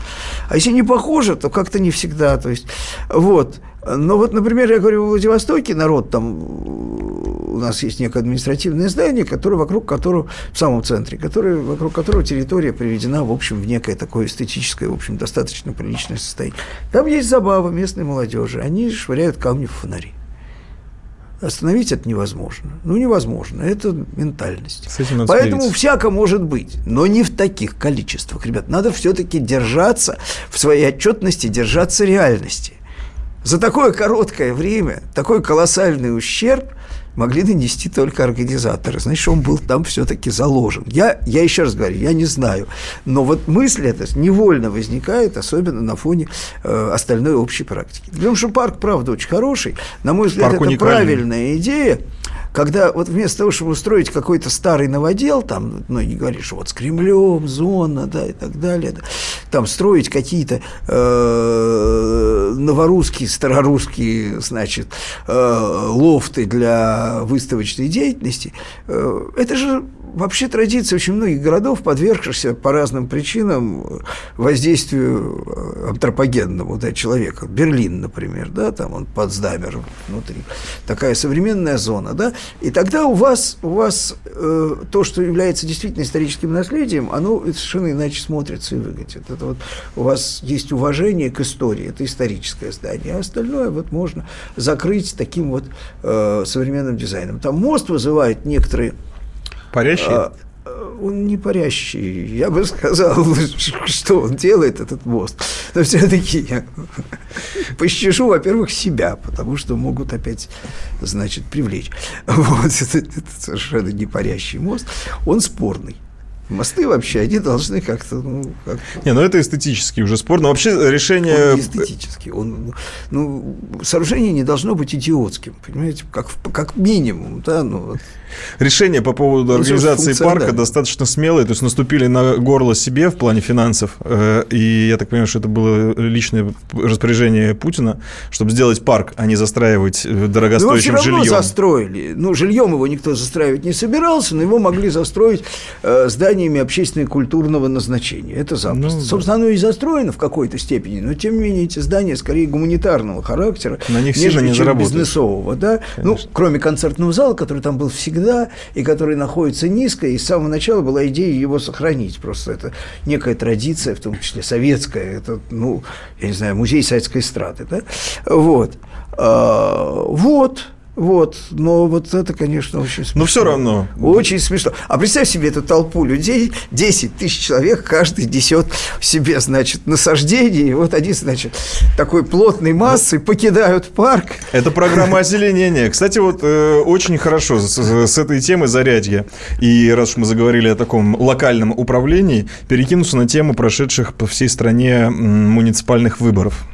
А если не похоже, то как-то не всегда. То есть, вот. Но вот, например, я говорю, в Владивостоке народ там, у нас есть некое административное здание, которое, вокруг которого, в самом центре, которое, вокруг которого территория приведена, в общем, в некое такое эстетическое, в общем, достаточно приличное состояние. Там есть забава местной молодежи, они швыряют камни в фонари. Остановить это невозможно. Ну, невозможно. Это ментальность. Поэтому смириться. всяко может быть, но не в таких количествах. Ребят, надо все-таки держаться в своей отчетности, держаться реальности за такое короткое время такой колоссальный ущерб могли нанести только организаторы. Значит, он был там все-таки заложен. Я, я еще раз говорю, я не знаю. Но вот мысль эта невольно возникает, особенно на фоне э, остальной общей практики. Потому что парк, правда, очень хороший. На мой взгляд, парк это уникальный. правильная идея когда вот вместо того, чтобы устроить какой-то старый новодел, там, ну, не говоришь, вот с Кремлем, зона, да, и так далее, да, там строить какие-то э, новорусские, старорусские, значит, э, лофты для выставочной деятельности, э, это же вообще традиция очень многих городов, подвергшихся по разным причинам воздействию антропогенному да, человека. Берлин, например, да, там он Потсдамер внутри. Такая современная зона, да. И тогда у вас, у вас э, то, что является действительно историческим наследием, оно совершенно иначе смотрится и выглядит. Это вот у вас есть уважение к истории, это историческое здание, а остальное вот можно закрыть таким вот э, современным дизайном. Там мост вызывает некоторые Парящий? А, он не парящий. Я бы сказал, что он делает, этот мост. Но все-таки я пощажу, во-первых, себя, потому что могут опять, значит, привлечь. Вот, это, это совершенно не парящий мост. Он спорный. Мосты вообще, они должны как-то, ну, как Не, ну это эстетический уже спор, но вообще решение... Он не эстетический, он, ну, сооружение не должно быть идиотским, понимаете, как, как минимум, да, ну, вот. Решение по поводу ну, организации парка достаточно смелое, то есть наступили на горло себе в плане финансов, э, и я так понимаю, что это было личное распоряжение Путина, чтобы сделать парк, а не застраивать э, дорогостоящим ну, жильем. застроили, ну, жильем его никто застраивать не собирался, но его могли застроить э, зданиями общественно-культурного назначения, это запросто. Ну, Собственно, да. оно и застроено в какой-то степени, но, тем не менее, эти здания скорее гуманитарного характера, на них нежели не чем бизнесового, да, ну, кроме концертного зала, который там был всегда всегда, и который находится низко, и с самого начала была идея его сохранить. Просто это некая традиция, в том числе советская, это, ну, я не знаю, музей советской эстрады, да? Вот. А, вот. Вот, но вот это, конечно, очень смешно. Но все равно. Очень смешно. А представь себе эту толпу людей, 10 тысяч человек, каждый несет себе, значит, насаждение, и вот они, значит, такой плотной массой покидают парк. Это программа озеленения. Кстати, вот э, очень хорошо с, с этой темы зарядье. И раз уж мы заговорили о таком локальном управлении, перекинуться на тему прошедших по всей стране муниципальных выборов.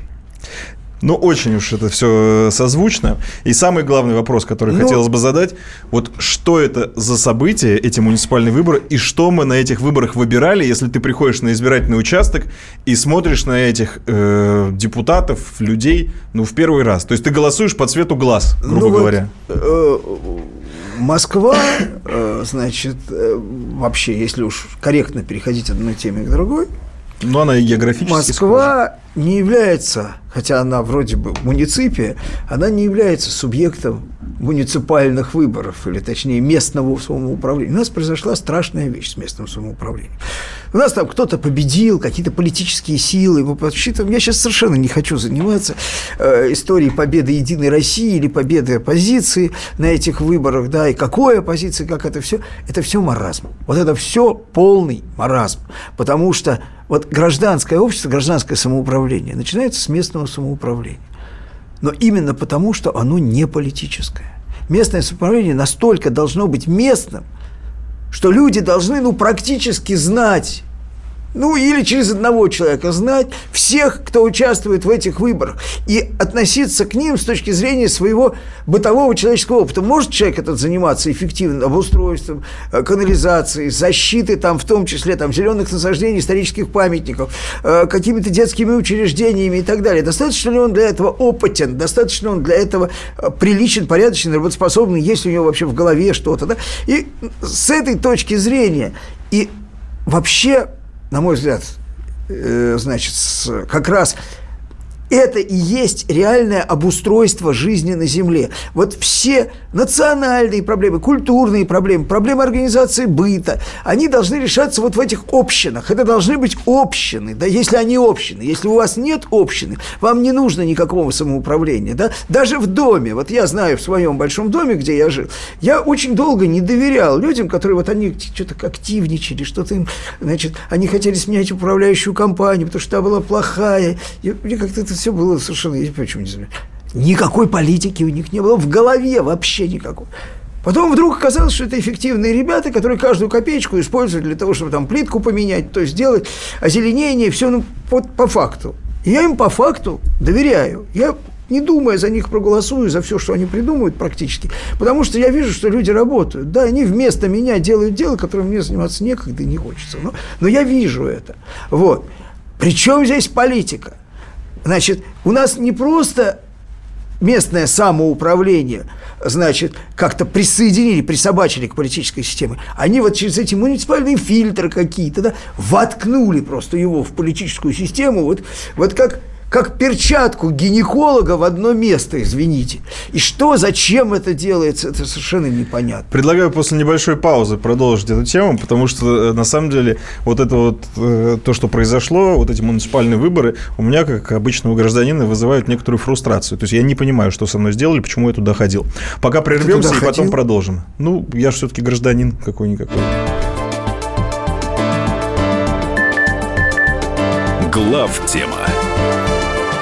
Ну, очень уж это все созвучно. И самый главный вопрос, который ну, хотелось бы задать, вот что это за события, эти муниципальные выборы, и что мы на этих выборах выбирали, если ты приходишь на избирательный участок и смотришь на этих э, депутатов, людей, ну, в первый раз. То есть ты голосуешь по цвету глаз, грубо ну, говоря. Вот, э, Москва, э, значит, э, вообще, если уж корректно переходить от одной темы к другой, Но она и географически Москва схожа. не является, хотя она вроде бы муниципия, она не является субъектом муниципальных выборов, или точнее местного самоуправления. У нас произошла страшная вещь с местным самоуправлением. У нас там кто-то победил, какие-то политические силы, мы подсчитываем. Я сейчас совершенно не хочу заниматься э, историей победы Единой России или победы оппозиции на этих выборах, да, и какой оппозиции, как это все. Это все маразм. Вот это все полный маразм. Потому что вот гражданское общество, гражданское самоуправление начинается с местного самоуправления но именно потому, что оно не политическое. Местное самоуправление настолько должно быть местным, что люди должны ну, практически знать ну или через одного человека знать всех, кто участвует в этих выборах, и относиться к ним с точки зрения своего бытового человеческого опыта. Может человек этот заниматься эффективным обустройством, э, канализацией, защитой, там, в том числе там, зеленых насаждений, исторических памятников, э, какими-то детскими учреждениями и так далее. Достаточно ли он для этого опытен, достаточно он для этого э, приличен, порядочен, работоспособный, есть ли у него вообще в голове что-то. Да? И с этой точки зрения, и вообще на мой взгляд, э, значит, как раз это и есть реальное обустройство жизни на Земле. Вот все национальные проблемы, культурные проблемы, проблемы организации быта, они должны решаться вот в этих общинах. Это должны быть общины, да, если они общины. Если у вас нет общины, вам не нужно никакого самоуправления, да, даже в доме. Вот я знаю в своем большом доме, где я жил, я очень долго не доверял людям, которые вот они что-то активничали, что-то им, значит, они хотели сменять управляющую компанию, потому что та была плохая. И мне как-то это все было совершенно, я почему не знаю. Никакой политики у них не было в голове вообще никакой. Потом вдруг оказалось, что это эффективные ребята, которые каждую копеечку используют для того, чтобы там плитку поменять, то сделать озеленение, все ну, вот по факту. И я им по факту доверяю. Я не думая за них проголосую, за все, что они придумывают практически, потому что я вижу, что люди работают. Да, они вместо меня делают дело, которым мне заниматься некогда и не хочется. Но, но я вижу это. Вот. Причем здесь политика? Значит, у нас не просто местное самоуправление, значит, как-то присоединили, присобачили к политической системе, они вот через эти муниципальные фильтры какие-то, да, воткнули просто его в политическую систему, вот, вот как как перчатку гинеколога в одно место, извините. И что, зачем это делается, это совершенно непонятно. Предлагаю после небольшой паузы продолжить эту тему, потому что, э, на самом деле, вот это вот, э, то, что произошло, вот эти муниципальные выборы, у меня, как обычного гражданина, вызывают некоторую фрустрацию. То есть я не понимаю, что со мной сделали, почему я туда ходил. Пока прервемся и потом ходил? продолжим. Ну, я же все-таки гражданин какой-никакой. Глав тема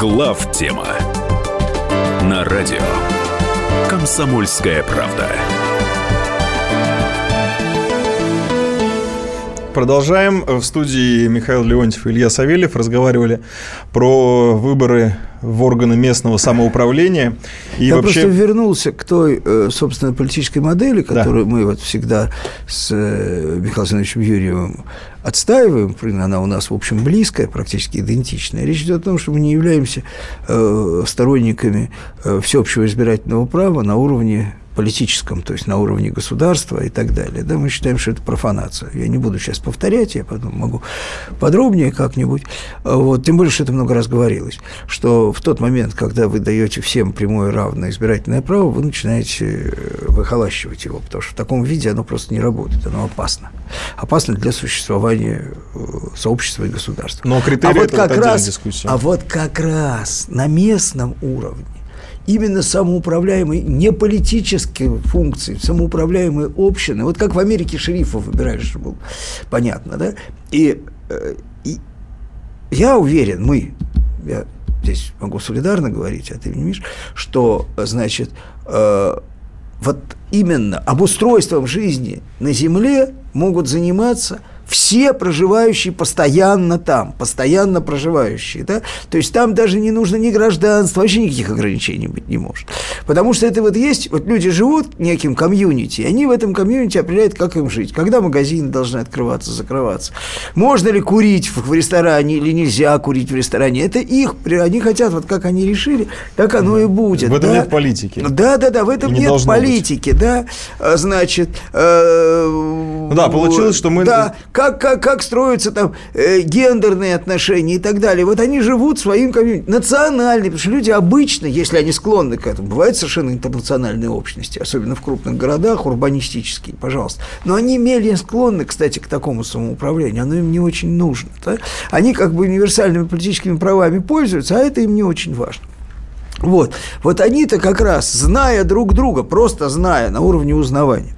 Глав тема на радио Комсомольская правда. Продолжаем. В студии Михаил Леонтьев и Илья Савельев разговаривали про выборы в органы местного самоуправления. И Я вообще... просто вернулся к той, э, собственно, политической модели, которую да. мы вот всегда с э, Михаилом Александровичем Юрьевым отстаиваем, она у нас, в общем, близкая, практически идентичная. Речь идет о том, что мы не являемся э, сторонниками всеобщего избирательного права на уровне политическом, то есть на уровне государства и так далее. Да, мы считаем, что это профанация. Я не буду сейчас повторять, я потом могу подробнее как-нибудь. Вот, тем более, что это много раз говорилось, что в тот момент, когда вы даете всем прямое равное избирательное право, вы начинаете э, выхолащивать его, потому что в таком виде оно просто не работает, оно опасно. Опасно для существования э, сообщества и государства. Но критерии а вот как раз, А вот как раз на местном уровне именно самоуправляемые, не политические функции, самоуправляемые общины. Вот как в Америке шерифов выбирали, чтобы было понятно, да? И, э, и я уверен, мы, я здесь могу солидарно говорить, а ты не видишь, что, значит, э, вот именно обустройством жизни на Земле могут заниматься все проживающие постоянно там, постоянно проживающие, да, то есть там даже не нужно ни гражданства, вообще никаких ограничений быть не может. Потому что это вот есть, вот люди живут неким комьюнити, они в этом комьюнити определяют, как им жить, когда магазины должны открываться, закрываться, можно ли курить в, ресторане или нельзя курить в ресторане, это их, они хотят, вот как они решили, так оно и будет. В этом да? нет политики. Да, да, да, в этом не нет политики, быть. да, а, значит... Э, ну, да, получилось, что мы... Да, как, как, как строятся там э, гендерные отношения и так далее. Вот они живут своим комьюнити, национальные, потому что люди обычно, если они склонны к этому, бывают совершенно интернациональные общности, особенно в крупных городах, урбанистические, пожалуйста, но они менее склонны, кстати, к такому самоуправлению, оно им не очень нужно. Да? Они как бы универсальными политическими правами пользуются, а это им не очень важно. Вот, вот они-то как раз, зная друг друга, просто зная на уровне узнавания,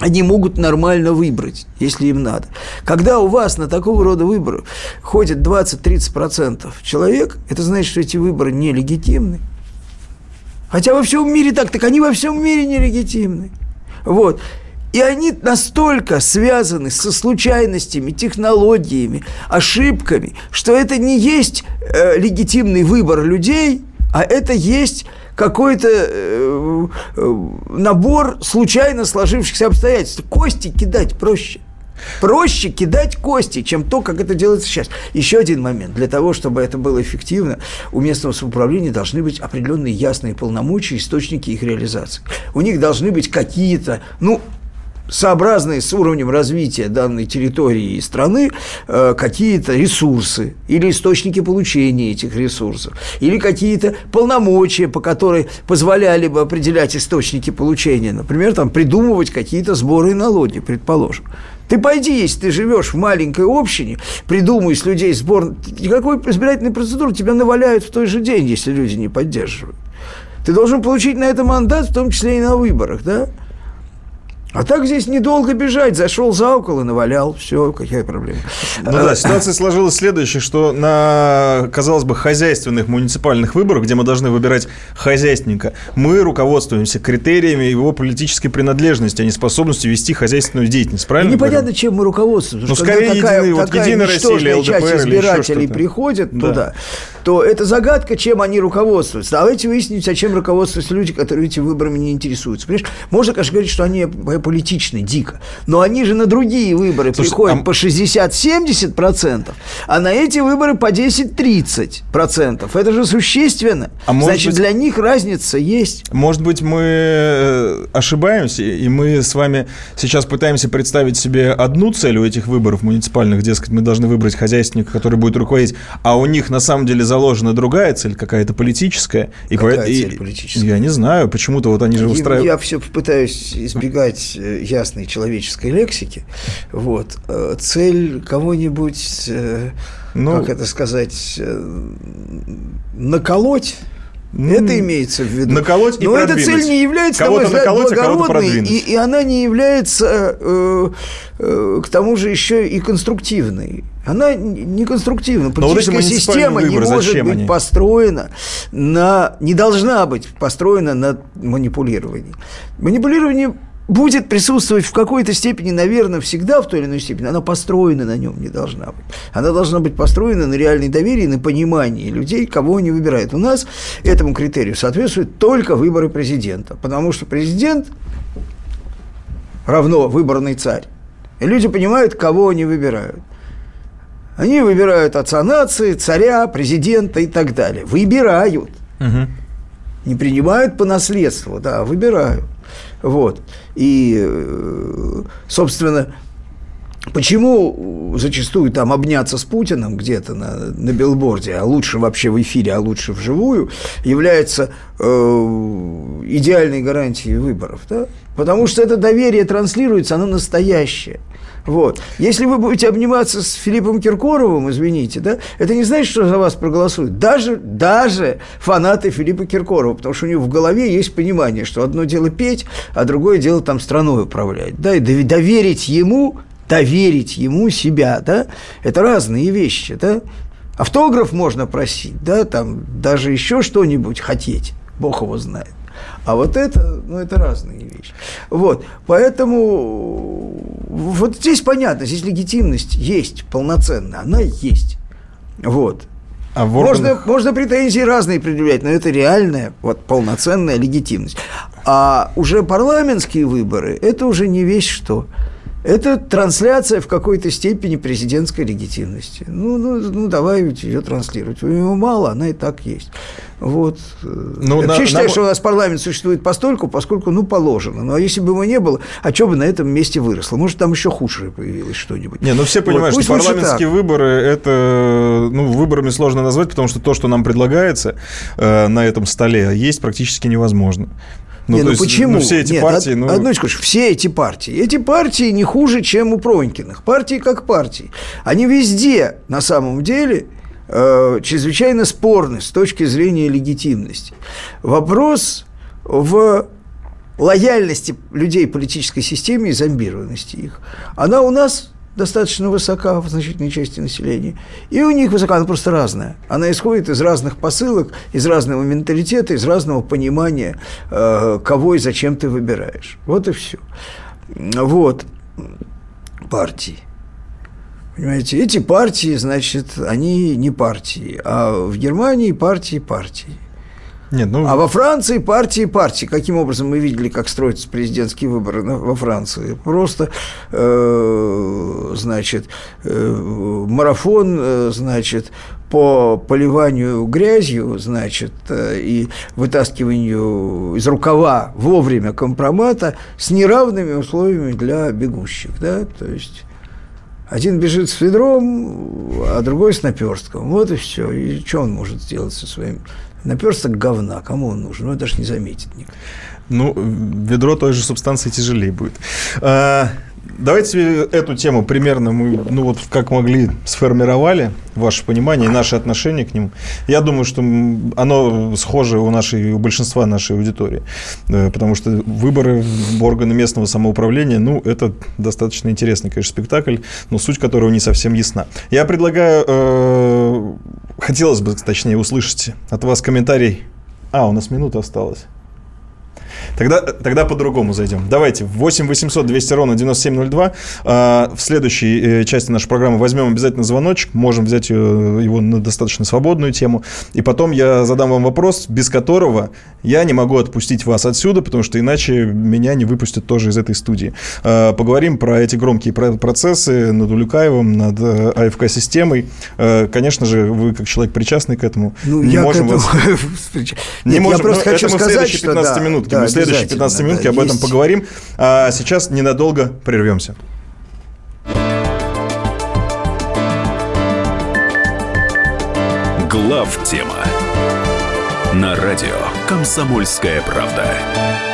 они могут нормально выбрать, если им надо. Когда у вас на такого рода выборы ходит 20-30% человек, это значит, что эти выборы нелегитимны. Хотя во всем мире так, так они во всем мире нелегитимны. Вот. И они настолько связаны со случайностями, технологиями, ошибками, что это не есть э, легитимный выбор людей, а это есть какой-то э, э, набор случайно сложившихся обстоятельств. Кости кидать проще. Проще кидать кости, чем то, как это делается сейчас. Еще один момент. Для того, чтобы это было эффективно, у местного самоуправления должны быть определенные ясные полномочия, источники их реализации. У них должны быть какие-то, ну, сообразные с уровнем развития данной территории и страны э, какие-то ресурсы или источники получения этих ресурсов, или какие-то полномочия, по которым позволяли бы определять источники получения, например, там, придумывать какие-то сборы и налоги, предположим. Ты пойди, если ты живешь в маленькой общине, придумай с людей сбор... Никакой избирательной процедуры тебя наваляют в тот же день, если люди не поддерживают. Ты должен получить на это мандат, в том числе и на выборах, да? А так здесь недолго бежать. Зашел за и навалял. Все, какая проблема. Ну да, ситуация сложилась следующая, что на, казалось бы, хозяйственных муниципальных выборах, где мы должны выбирать хозяйственника, мы руководствуемся критериями его политической принадлежности, а не способностью вести хозяйственную деятельность. Правильно? Непонятно, чем мы руководствуемся. Ну, скорее, такая, единый, вот такая Единая Россия или ЛДПр часть избирателей приходят да. туда, то это загадка, чем они руководствуются. Давайте выяснить, а чем руководствуются люди, которые этими выборами не интересуются. Понимаешь, можно, конечно, говорить, что они политичны дико. Но они же на другие выборы Слушай, приходят а... по 60-70%, а на эти выборы по 10-30%. Это же существенно. А Значит, быть... для них разница есть. Может быть, мы э, ошибаемся, и мы с вами сейчас пытаемся представить себе одну цель у этих выборов муниципальных, дескать, мы должны выбрать хозяйственника, который будет руководить, а у них на самом деле заложена другая цель, какая-то политическая. И Какая по... цель политическая? Я не знаю, почему-то вот они же устраивают... Я все пытаюсь избегать Э, ясной человеческой лексики, вот, э, цель кого-нибудь, э, ну, как это сказать, наколоть это имеется в виду. Наколоть и Но эта цель не является, на мой взгляд, а благородной, и, и она не является, э, э, к тому же, еще и конструктивной. Она не конструктивна. Политическая вот система выборы, не может быть они? построена на... не должна быть построена на манипулировании. Манипулирование будет присутствовать в какой-то степени, наверное, всегда в той или иной степени, она построена на нем не должна быть. Она должна быть построена на реальной доверии, на понимании людей, кого они выбирают. У нас этому критерию соответствуют только выборы президента, потому что президент равно выборный царь. И люди понимают, кого они выбирают. Они выбирают отца нации, царя, президента и так далее. Выбирают. Угу. Не принимают по наследству, да, выбирают. Вот. И, э, собственно, Почему зачастую там обняться с Путиным где-то на, на билборде, а лучше вообще в эфире, а лучше вживую, является э, идеальной гарантией выборов? Да? Потому что это доверие транслируется, оно настоящее. Вот. Если вы будете обниматься с Филиппом Киркоровым, извините, да, это не значит, что за вас проголосуют. Даже, даже фанаты Филиппа Киркорова, потому что у него в голове есть понимание, что одно дело петь, а другое дело там страной управлять. Да, и доверить ему, доверить ему себя, да, это разные вещи, да. Автограф можно просить, да, там даже еще что-нибудь хотеть, Бог его знает. А вот это, ну, это разные вещи. Вот, поэтому вот здесь понятно, здесь легитимность есть полноценная, она есть. Вот. А в органах... можно, можно претензии разные предъявлять, но это реальная, вот, полноценная легитимность. А уже парламентские выборы – это уже не весь что. Это трансляция в какой-то степени президентской легитимности. Ну, ну, ну давай ее транслировать. У него мало, она и так есть. Вот. Ну, Я на, вообще считаю, на... что у нас парламент существует постольку, поскольку, ну, положено. Ну, а если бы его не было, а что бы на этом месте выросло? Может, там еще худшее появилось что-нибудь. Не, ну все понимают, вот, что парламентские выборы, это, ну, выборами сложно назвать, потому что то, что нам предлагается э, на этом столе, есть практически невозможно. Ну, не, ну есть, почему? Ну, все эти Нет, партии... Од, ну... Одну скажу, все эти партии. Эти партии не хуже, чем у Пронькиных. Партии как партии. Они везде, на самом деле, э, чрезвычайно спорны с точки зрения легитимности. Вопрос в лояльности людей политической системе и зомбированности их. Она у нас достаточно высока в значительной части населения. И у них высока, она просто разная. Она исходит из разных посылок, из разного менталитета, из разного понимания, э, кого и зачем ты выбираешь. Вот и все. Вот. Партии. Понимаете, эти партии, значит, они не партии, а в Германии партии партии. Нет, ну... А во Франции партии партии. Каким образом мы видели, как строятся президентские выборы во Франции? Просто, э, значит, э, марафон, э, значит, по поливанию грязью, значит, э, и вытаскиванию из рукава вовремя компромата с неравными условиями для бегущих, да, то есть один бежит с ведром, а другой с наперстком. Вот и все. И что он может сделать со своим наперсток говна, кому он нужен? Ну, даже не заметит никто. Ну, ведро той же субстанции тяжелее будет. А, давайте эту тему примерно мы, ну вот как могли, сформировали ваше понимание и наше отношение к нему. Я думаю, что оно схоже у нашей, у большинства нашей аудитории, э, потому что выборы в органы местного самоуправления, ну, это достаточно интересный, конечно, спектакль, но суть которого не совсем ясна. Я предлагаю, э, хотелось бы, точнее, услышать от вас комментарий. А, у нас минута осталась. Тогда, тогда по-другому зайдем. Давайте, 8 800 200 ровно 9702. А, в следующей э, части нашей программы возьмем обязательно звоночек. Можем взять э, его на достаточно свободную тему. И потом я задам вам вопрос, без которого я не могу отпустить вас отсюда, потому что иначе меня не выпустят тоже из этой студии. А, поговорим про эти громкие процессы над Улюкаевым, над э, АФК-системой. Конечно же, вы как человек причастный к этому. Ну, не я можем к этому... вас... Не можем, я просто хочу сказать, что... 15 да, минут. Да, следующие 15 минут да, об этом поговорим. А сейчас ненадолго прервемся. Глав тема на радио Комсомольская правда.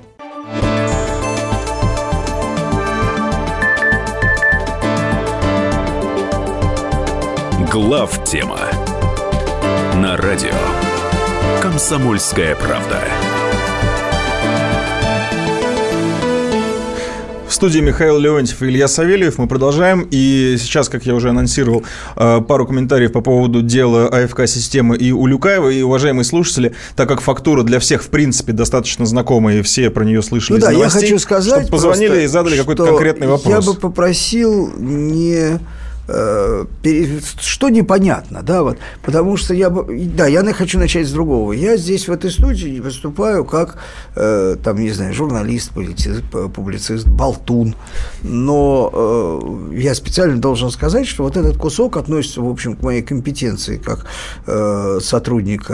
Глав тема на радио Комсомольская правда. В студии Михаил Леонтьев и Илья Савельев. Мы продолжаем. И сейчас, как я уже анонсировал, э, пару комментариев по поводу дела АФК-системы и Улюкаева. И, уважаемые слушатели, так как фактура для всех, в принципе, достаточно знакомая, и все про нее слышали ну да, новостей, я хочу сказать чтобы позвонили просто, и задали какой-то конкретный вопрос. Я бы попросил не Э, что непонятно, да, вот, потому что я, да, я хочу начать с другого. Я здесь в этой студии выступаю как, э, там, не знаю, журналист, политист, публицист, болтун, но э, я специально должен сказать, что вот этот кусок относится, в общем, к моей компетенции как сотрудника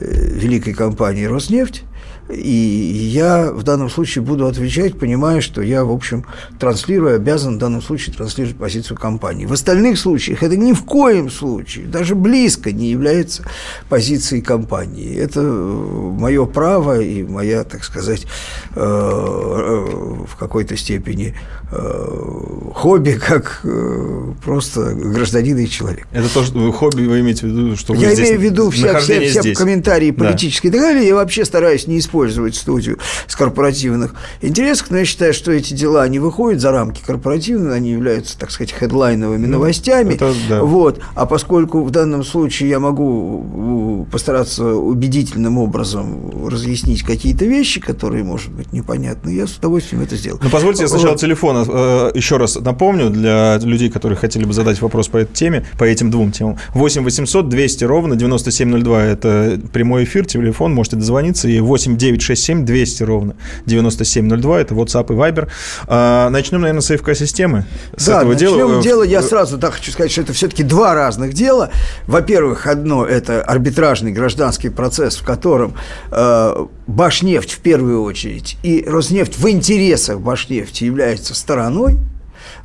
великой компании «Роснефть», И я в данном случае буду отвечать, понимая, что я, в общем, транслирую, обязан в данном случае транслировать позицию компании. В остальных случаях это ни в коем случае, даже близко не является позицией компании. Это мое право и моя, так сказать, э, э, в какой-то степени э, хобби, как просто гражданин и человек. Это тоже хобби вы имеете в виду, что вы Я здесь, имею в виду все, все, все здесь. комментарии политические да. и так далее. Я вообще стараюсь не использовать студию с корпоративных интересов, но я считаю, что эти дела не выходят за рамки корпоративных, они являются, так сказать, хедлайновыми ну, новостями. Это, да. Вот. А поскольку в данном случае я могу постараться убедительным образом разъяснить какие-то вещи, которые, может быть, непонятны, я с удовольствием это сделаю. Ну, позвольте я сначала вот. телефон э, еще раз напомню для людей, которые хотели бы задать вопрос по этой теме, по этим двум темам. 8 800 200 ровно 9702 – это прямой эфир, телефон, можете дозвониться, и 8 967 200 ровно 9702 – это WhatsApp и Viber. А, начнем, наверное, с АФК-системы, с да, этого начнем дела. дело, я сразу так хочу сказать, что это все-таки два разных дела. Во-первых, одно – это арбитражный гражданский процесс, в котором э, Башнефть в первую очередь и Роснефть в интересах Башнефти является стороной,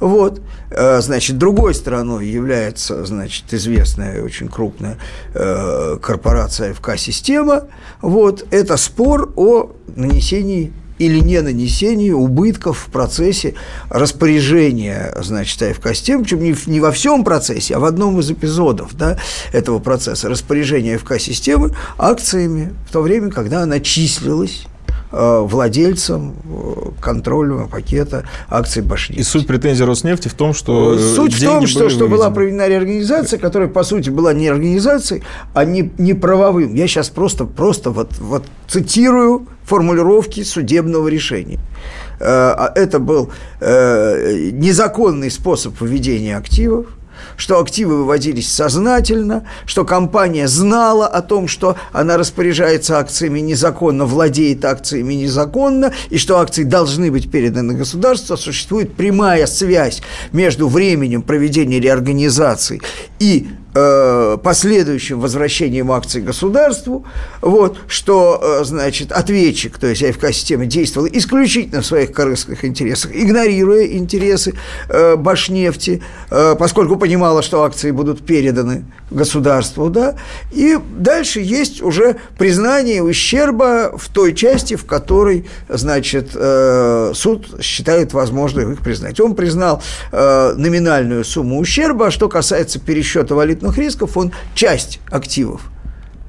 вот, э, значит, другой стороной является, значит, известная очень крупная э, корпорация ФК-система. Вот, это спор о нанесении или не нанесении убытков в процессе распоряжения, значит, АФК-систем, причем не, не во всем процессе, а в одном из эпизодов да, этого процесса распоряжения АФК-системы акциями в то время, когда она числилась Э, владельцем э, контрольного пакета акций Башни. И суть претензий Роснефти в том, что э, Суть в том, что, что была проведена реорганизация, которая, по сути, была не организацией, а не, не правовым. Я сейчас просто, просто вот, вот цитирую формулировки судебного решения. А это был незаконный способ выведения активов, что активы выводились сознательно, что компания знала о том, что она распоряжается акциями незаконно, владеет акциями незаконно, и что акции должны быть переданы государству, существует прямая связь между временем проведения реорганизации и Э, последующим возвращением акций государству, вот, что, э, значит, ответчик, то есть АФК-система действовала исключительно в своих корыстных интересах, игнорируя интересы э, Башнефти, э, поскольку понимала, что акции будут переданы государству, да, и дальше есть уже признание ущерба в той части, в которой, значит, э, суд считает возможным их признать. Он признал э, номинальную сумму ущерба, а что касается пересчета валютных кредитных рисков, он часть активов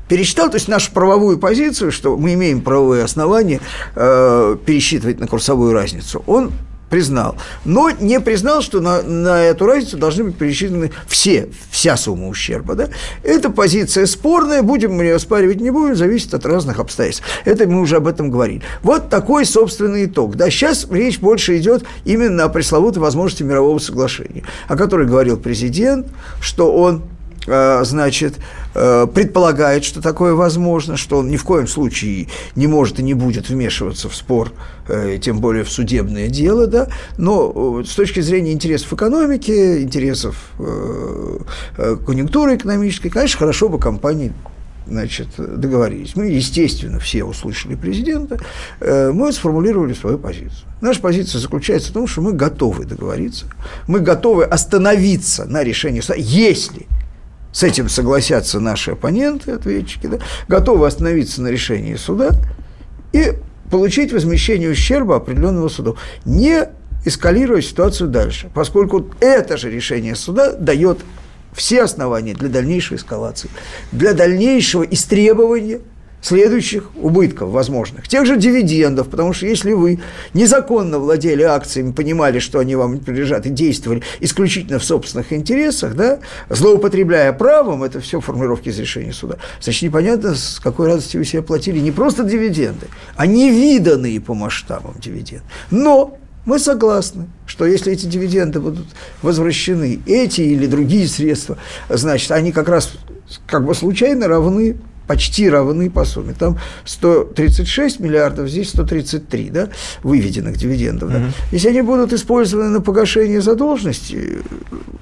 пересчитал, то есть нашу правовую позицию, что мы имеем правовые основания э, пересчитывать на курсовую разницу, он признал, но не признал, что на, на эту разницу должны быть пересчитаны все, вся сумма ущерба. Да? Эта позиция спорная, будем мы ее оспаривать не будем, зависит от разных обстоятельств. Это мы уже об этом говорили. Вот такой, собственный итог. Да, сейчас речь больше идет именно о пресловутой возможности мирового соглашения, о которой говорил президент, что он значит, э, предполагает, что такое возможно, что он ни в коем случае не может и не будет вмешиваться в спор, э, тем более в судебное дело, да, но с точки зрения интересов экономики, интересов конъюнктуры экономической, конечно, хорошо бы компании значит, договорились. Мы, естественно, все услышали президента, мы сформулировали свою позицию. Наша позиция заключается в том, что мы готовы договориться, мы готовы остановиться на решении если с этим согласятся наши оппоненты, ответчики, да, готовы остановиться на решении суда и получить возмещение ущерба определенного суда, не эскалируя ситуацию дальше, поскольку это же решение суда дает все основания для дальнейшей эскалации, для дальнейшего истребования следующих убытков возможных. Тех же дивидендов, потому что если вы незаконно владели акциями, понимали, что они вам принадлежат, и действовали исключительно в собственных интересах, да, злоупотребляя правом, это все формулировки из решения суда, значит, непонятно, с какой радостью вы себе платили не просто дивиденды, а невиданные по масштабам дивиденды. Но мы согласны, что если эти дивиденды будут возвращены, эти или другие средства, значит, они как раз как бы случайно равны почти равны по сумме. Там 136 миллиардов, здесь 133 да, выведенных дивидендов. Да. Угу. Если они будут использованы на погашение задолженности,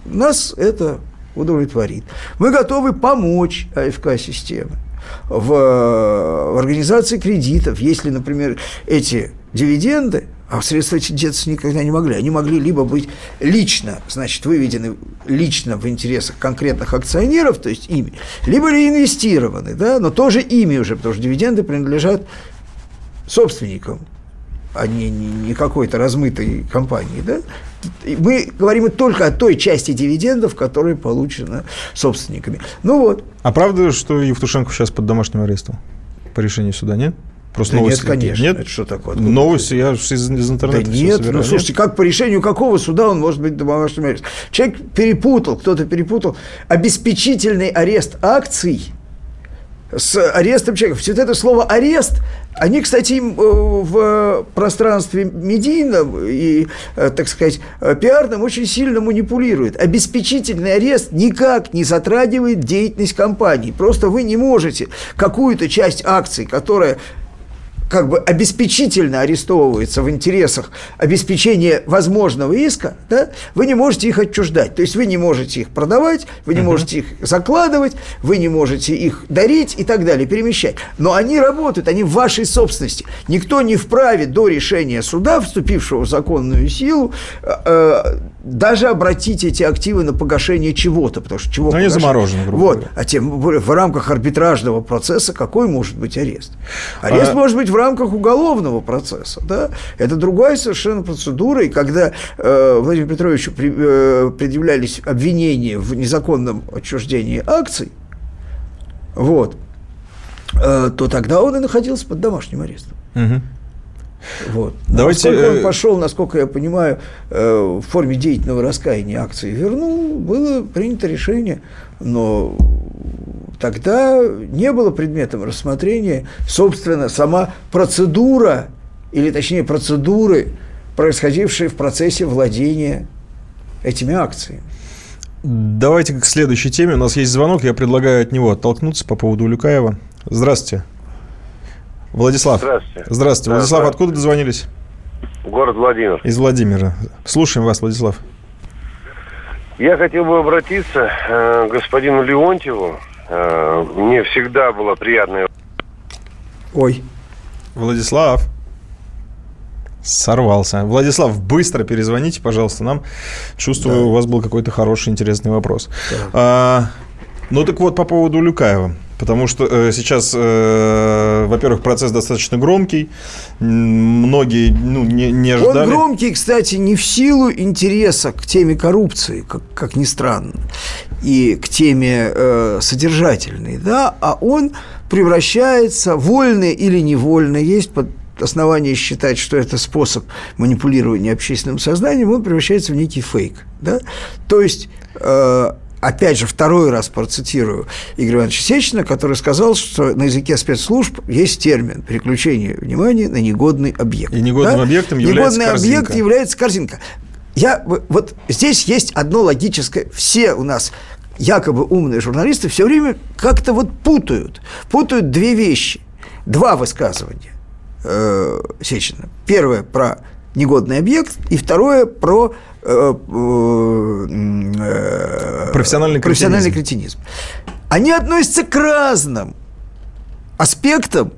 нас это удовлетворит. Мы готовы помочь АФК-системе. в, в организации кредитов, если, например, эти дивиденды, а средства эти деться никогда не могли. Они могли либо быть лично, значит, выведены лично в интересах конкретных акционеров, то есть ими, либо реинвестированы, да, но тоже ими уже, потому что дивиденды принадлежат собственникам, а не, не, не какой-то размытой компании, да. Мы говорим только о той части дивидендов, которая получена собственниками. Ну вот. А правда, что Евтушенко сейчас под домашним арестом по решению суда, нет? Просто да новости. Нет, конечно. Нет? Это что такое? Откуда новости я из, из интернета. Да нет, собираю. ну слушайте, как по решению какого суда он может быть домашним арестом? Человек перепутал, кто-то перепутал обеспечительный арест акций с арестом человека. Все это слово арест, они, кстати, в пространстве медийном и, э, так сказать, пиарном очень сильно манипулируют. Обеспечительный арест никак не затрагивает деятельность компании. Просто вы не можете какую-то часть акций, которая как бы обеспечительно арестовывается в интересах обеспечения возможного иска, да, вы не можете их отчуждать. То есть вы не можете их продавать, вы не uh-huh. можете их закладывать, вы не можете их дарить и так далее, перемещать. Но они работают, они в вашей собственности. Никто не вправе до решения суда, вступившего в законную силу, э, даже обратить эти активы на погашение чего-то, потому что чего Но они заморожены, грубо Вот, а тем более в рамках арбитражного процесса какой может быть арест? Арест а... может быть в рамках уголовного процесса, да? Это другая совершенно процедура, и когда э, Владимиру Петровичу при, э, предъявлялись обвинения в незаконном отчуждении акций, вот, э, то тогда он и находился под домашним арестом. Угу. Вот. Давайте... Насколько он э, пошел, насколько я понимаю, э, в форме деятельного раскаяния акции вернул, было принято решение, но тогда не было предметом рассмотрения, собственно, сама процедура, или точнее процедуры, происходившие в процессе владения этими акциями. Давайте к следующей теме. У нас есть звонок, я предлагаю от него оттолкнуться по поводу Улюкаева. Здравствуйте. Владислав. Здравствуйте. Здравствуйте. Да, Владислав, откуда дозвонились? Город Владимир. Из Владимира. Слушаем вас, Владислав. Я хотел бы обратиться э, к господину Леонтьеву. Э, мне всегда было приятно... Ой. Владислав. Сорвался. Владислав, быстро перезвоните, пожалуйста, нам. Чувствую, да. у вас был какой-то хороший, интересный вопрос. Да. А, ну так вот, по поводу Люкаева. Потому что э, сейчас, э, во-первых, процесс достаточно громкий, многие ну, не, не ожидали. Он громкий, кстати, не в силу интереса к теме коррупции, как, как ни странно, и к теме э, содержательной, да, а он превращается, вольно или невольно, есть под основание считать, что это способ манипулирования общественным сознанием, он превращается в некий фейк. Да? То есть э, опять же, второй раз процитирую Игоря Ивановича Сечина, который сказал, что на языке спецслужб есть термин переключение внимания на негодный объект. И негодным да? объектом является Негодный корзинка. объект является корзинка. Я, вот здесь есть одно логическое. Все у нас якобы умные журналисты все время как-то вот путают. Путают две вещи. Два высказывания э, Сечина. Первое про негодный объект, и второе про профессиональный, профессиональный кретинизм. Они относятся к разным аспектам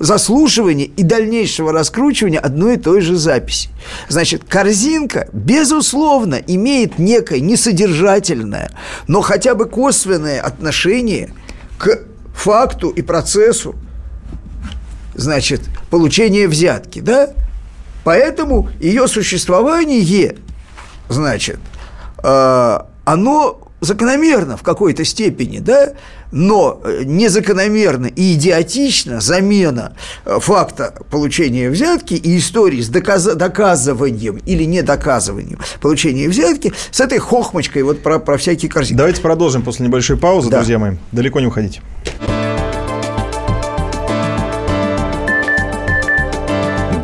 заслушивания и дальнейшего раскручивания одной и той же записи. Значит, корзинка, безусловно, имеет некое несодержательное, но хотя бы косвенное отношение к факту и процессу, значит, получения взятки, да? Поэтому ее существование, значит, э, оно закономерно в какой-то степени, да, но незакономерно и идиотично замена э, факта получения взятки и истории с доказ- доказыванием или недоказыванием получения взятки с этой хохмочкой вот про, про всякие корзины. Давайте продолжим после небольшой паузы, да. друзья мои. Далеко не уходите.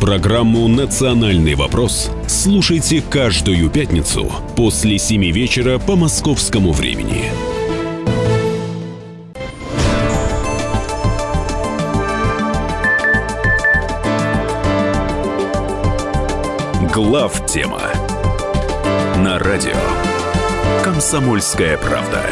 Программу «Национальный вопрос» слушайте каждую пятницу после 7 вечера по московскому времени. Глав тема на радио «Комсомольская правда».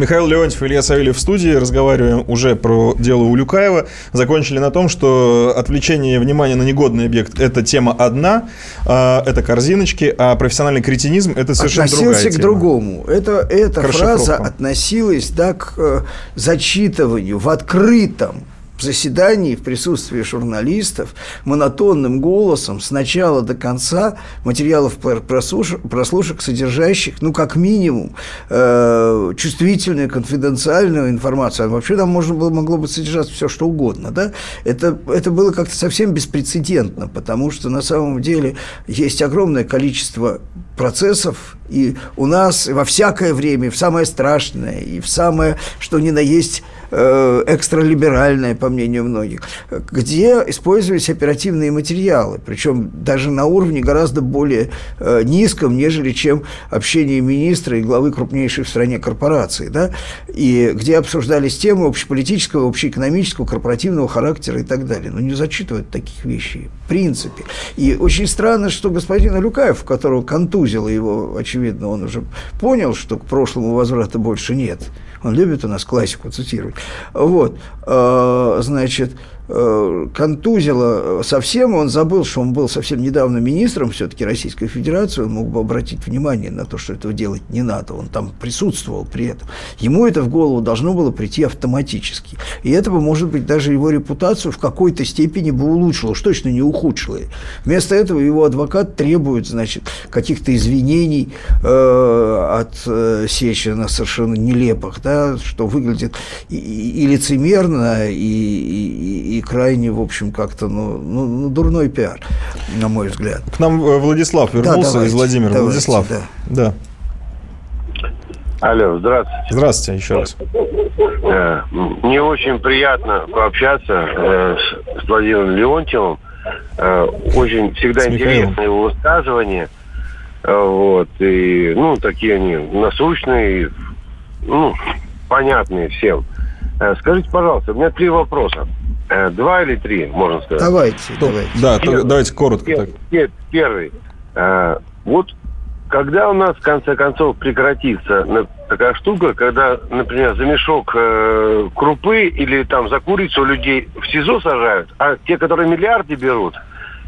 Михаил Леонтьев, Илья Савельев в студии. Разговариваем уже про дело Улюкаева. Закончили на том, что отвлечение внимания на негодный объект – это тема одна, а, это корзиночки, а профессиональный кретинизм – это совершенно Относился другая к другому. Это, эта фраза относилась да, к э, зачитыванию в открытом заседании в присутствии журналистов монотонным голосом с начала до конца материалов про- прослуш- прослушек, содержащих, ну, как минимум, э, чувствительную, конфиденциальную информацию. А вообще там можно было, могло бы содержаться все, что угодно. Да? Это, это было как-то совсем беспрецедентно, потому что на самом деле есть огромное количество процессов, и у нас во всякое время, в самое страшное, и в самое, что ни на есть, э, экстралиберальное, по мнению многих, где использовались оперативные материалы, причем даже на уровне гораздо более э, низком, нежели чем общение министра и главы крупнейшей в стране корпорации, да, и где обсуждались темы общеполитического, общеэкономического, корпоративного характера и так далее. Но не зачитывают таких вещей, в принципе. И очень странно, что господин Алюкаев, которого контузило его, очевидно, он уже понял, что к прошлому возврата больше нет. Он любит у нас классику цитировать. Вот, э, значит, контузило совсем, он забыл, что он был совсем недавно министром все-таки Российской Федерации, он мог бы обратить внимание на то, что этого делать не надо, он там присутствовал при этом. Ему это в голову должно было прийти автоматически. И это бы, может быть, даже его репутацию в какой-то степени бы улучшило, уж точно не ухудшило. Вместо этого его адвокат требует, значит, каких-то извинений э, от э, Сечина совершенно нелепых, да, что выглядит и, и- и лицемерно, и, и- и крайне, в общем, как-то, ну, ну, ну, дурной пиар, на мой взгляд. К нам э, Владислав вернулся давайте, из Владимира. давайте, Владислав. да. да. Алло, здравствуйте. Здравствуйте еще раз. Э, Мне очень приятно пообщаться э, с, Владимиром Леонтьевым. Очень всегда интересно его высказывания. Вот. И, ну, такие они насущные, ну, понятные всем. Скажите, пожалуйста, у меня три вопроса. Э, Два или три, можно сказать. Давайте, давайте. Да, Первый. давайте коротко Пер- так. пер- Первый. Э, Вот когда у нас, в конце концов, прекратится такая штука, когда, например, за мешок э, крупы или там за курицу людей в СИЗО сажают, а те, которые миллиарды берут,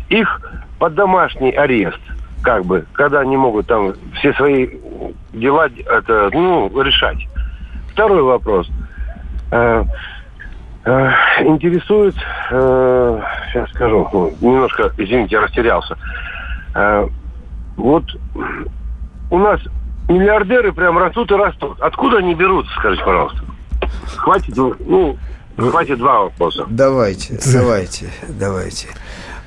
их под домашний арест, как бы, когда они могут там все свои дела это, ну, решать. Второй вопрос. Э, э, интересует, э, сейчас скажу, ну, немножко, извините, я растерялся. Э, вот у нас миллиардеры прям растут и растут. Откуда они берутся, скажите, пожалуйста? Хватит, ну, хватит два вопроса. Давайте, давайте, давайте.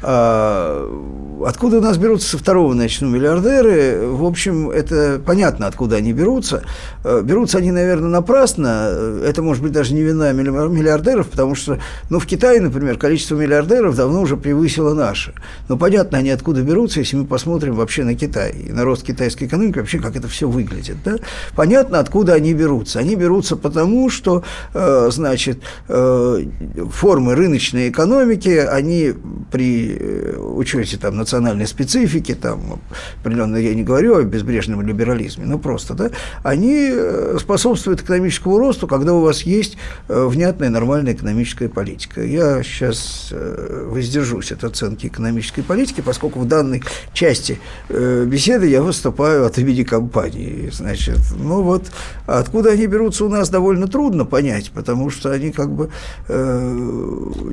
А, Откуда у нас берутся со второго начну миллиардеры? В общем, это понятно, откуда они берутся. Э, Берутся они, наверное, напрасно. Это, может быть, даже не вина милли- миллиардеров, потому что, ну, в Китае, например, количество миллиардеров давно уже превысило наше. Но понятно, они откуда берутся, если мы посмотрим вообще на Китай и на рост китайской экономики, вообще как это все выглядит. Да? Понятно, откуда они берутся. Они берутся потому, что, э, значит, э, формы рыночной экономики, они при э, учете там, национальной специфики, там, определенно я не говорю о безбрежном либерализме, но просто, да, они э, способствуют экономическому росту, когда у вас есть э, внятная нормальная экономическая политика. Я сейчас воздержусь от оценки экономической политики, поскольку в данной части беседы я выступаю от имени компании. Значит, ну вот, откуда они берутся у нас довольно трудно понять, потому что они как бы э,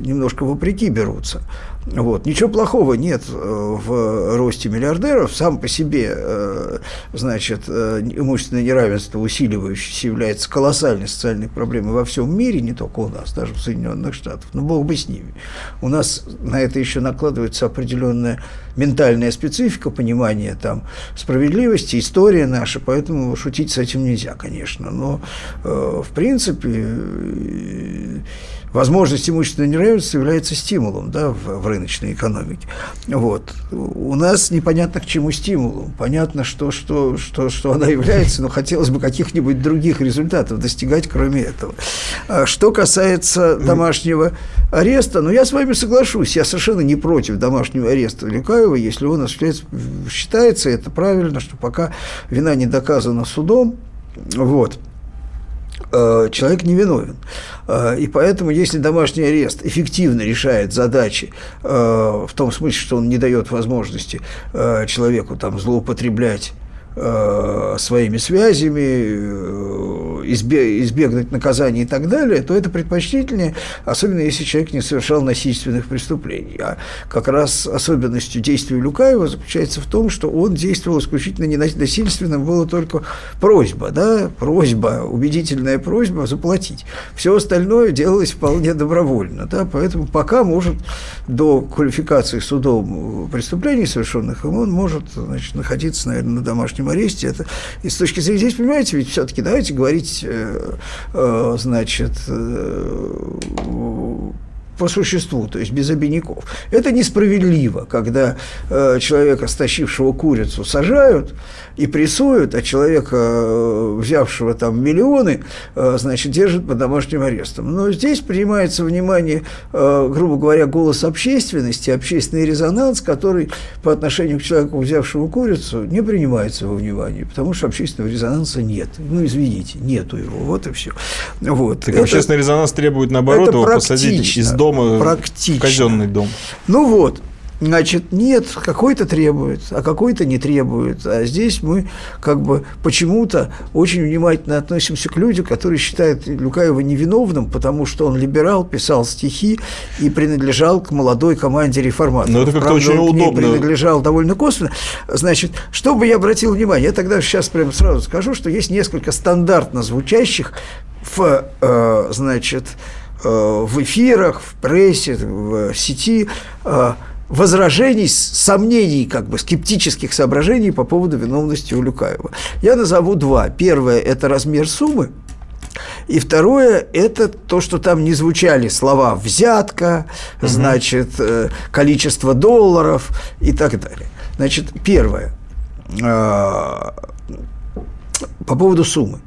немножко вопреки берутся. Вот. Ничего плохого нет э, в росте миллиардеров. Сам по себе, э, значит, э, имущественное неравенство усиливающееся является колоссальной социальной проблемой во всем мире, не только у нас, даже в Соединенных Штатах. Но бог бы с ними. У нас на это еще накладывается определенная ментальная специфика, понимание там справедливости, история наша, поэтому шутить с этим нельзя, конечно. Но, в принципе, возможность имущественного неравенства является стимулом да, в, в рыночной экономике. Вот. У нас непонятно к чему стимулу. Понятно, что, что, что, что она является, но хотелось бы каких-нибудь других результатов достигать, кроме этого. А что касается домашнего ареста, ну, я с вами соглашусь, я совершенно не против домашнего ареста Люкаева, если он осуществляется, считается это правильно, что пока вина не доказана судом, вот, человек не виновен. Э, и поэтому, если домашний арест эффективно решает задачи э, в том смысле, что он не дает возможности человеку там, злоупотреблять Э, своими связями, э, избегнуть наказания и так далее, то это предпочтительнее, особенно если человек не совершал насильственных преступлений. А как раз особенностью действия Люкаева заключается в том, что он действовал исключительно не насильственным, была только просьба, да, просьба, убедительная просьба заплатить. Все остальное делалось вполне добровольно, да, поэтому пока может до квалификации судом преступлений совершенных, он может значит, находиться, наверное, на домашнем домашнем аресте. Это, и с точки зрения, здесь, понимаете, ведь все-таки давайте говорить, э, э, значит, э, по существу, то есть без обиняков. Это несправедливо, когда э, человека, стащившего курицу, сажают и прессуют, а человека, э, взявшего там миллионы, э, значит, держат под домашним арестом. Но здесь принимается внимание, э, грубо говоря, голос общественности, общественный резонанс, который по отношению к человеку, взявшему курицу, не принимается во внимание, потому что общественного резонанса нет. Ну, извините, нету его, вот и все. Вот. Так это, общественный резонанс требует, наоборот, его посадить из дома практично. в казенный дом. Ну вот, Значит, нет, какой-то требует, а какой-то не требует. А здесь мы как бы почему-то очень внимательно относимся к людям, которые считают Люкаева невиновным, потому что он либерал, писал стихи и принадлежал к молодой команде реформаторов. Но это как-то очень он удобно. принадлежал довольно косвенно. Значит, чтобы я обратил внимание, я тогда сейчас прямо сразу скажу, что есть несколько стандартно звучащих в, э, значит, в эфирах, в прессе, в сети э, возражений, сомнений, как бы скептических соображений по поводу виновности Улюкаева. Я назову два. Первое – это размер суммы, и второе – это то, что там не звучали слова «взятка», угу. значит, э, количество долларов и так далее. Значит, первое э, – по поводу суммы.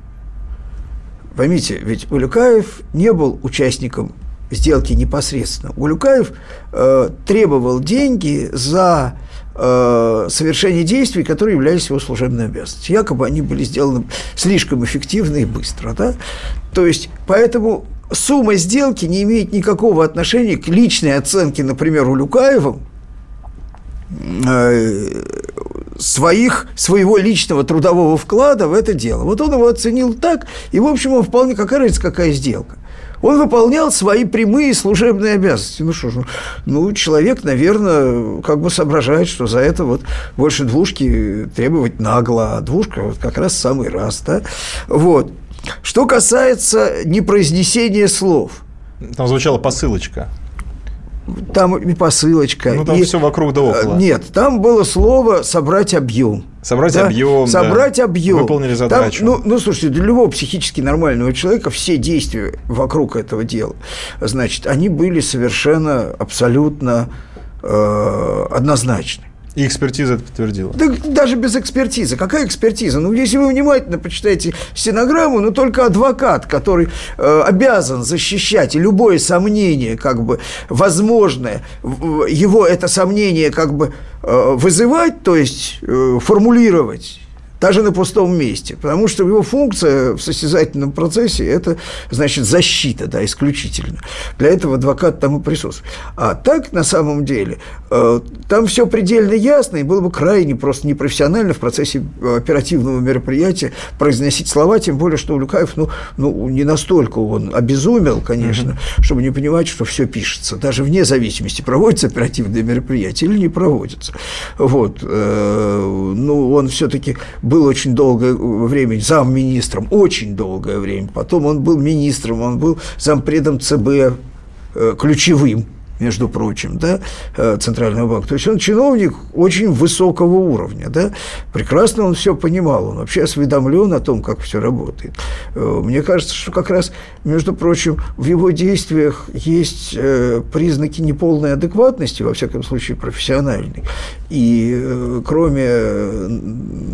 Поймите, ведь Улюкаев не был участником сделки непосредственно. Улюкаев э, требовал деньги за э, совершение действий, которые являлись его служебной обязанностью. Якобы они были сделаны слишком эффективно и быстро. Да? То есть, поэтому сумма сделки не имеет никакого отношения к личной оценке, например, Улюкаевым, э, своих, своего личного трудового вклада в это дело. Вот он его оценил так, и, в общем, он вполне, какая разница, какая сделка. Он выполнял свои прямые служебные обязанности. Ну что ж, ну, человек, наверное, как бы соображает, что за это вот больше двушки требовать нагло, а двушка вот как раз самый раз, да? Вот. Что касается непроизнесения слов. Там звучала посылочка там и посылочка. Ну, там и, все вокруг да около. Нет, там было слово «собрать объем». Собрать да? объем, Собрать да. объем. Выполнили задачу. Там, ну, ну, слушайте, для любого психически нормального человека все действия вокруг этого дела, значит, они были совершенно абсолютно э, однозначны. И экспертиза это подтвердила. Да даже без экспертизы. Какая экспертиза? Ну, если вы внимательно почитаете стенограмму, ну, только адвокат, который э, обязан защищать любое сомнение, как бы, возможное, его это сомнение, как бы, э, вызывать, то есть э, формулировать, даже на пустом месте, потому что его функция в состязательном процессе – это, значит, защита, да, исключительно. Для этого адвокат там и присутствует. А так, на самом деле, э, там все предельно ясно, и было бы крайне просто непрофессионально в процессе оперативного мероприятия произносить слова, тем более, что Улюкаев, ну, ну не настолько он обезумел, конечно, mm-hmm. чтобы не понимать, что все пишется, даже вне зависимости, проводится оперативное мероприятие или не проводится. Вот. Э, ну, он все-таки был очень долгое время замминистром, очень долгое время. Потом он был министром, он был зампредом ЦБ э, ключевым между прочим, да, э, Центрального банка. То есть он чиновник очень высокого уровня, да, прекрасно он все понимал, он вообще осведомлен о том, как все работает. Э, мне кажется, что как раз, между прочим, в его действиях есть э, признаки неполной адекватности, во всяком случае профессиональной, и кроме,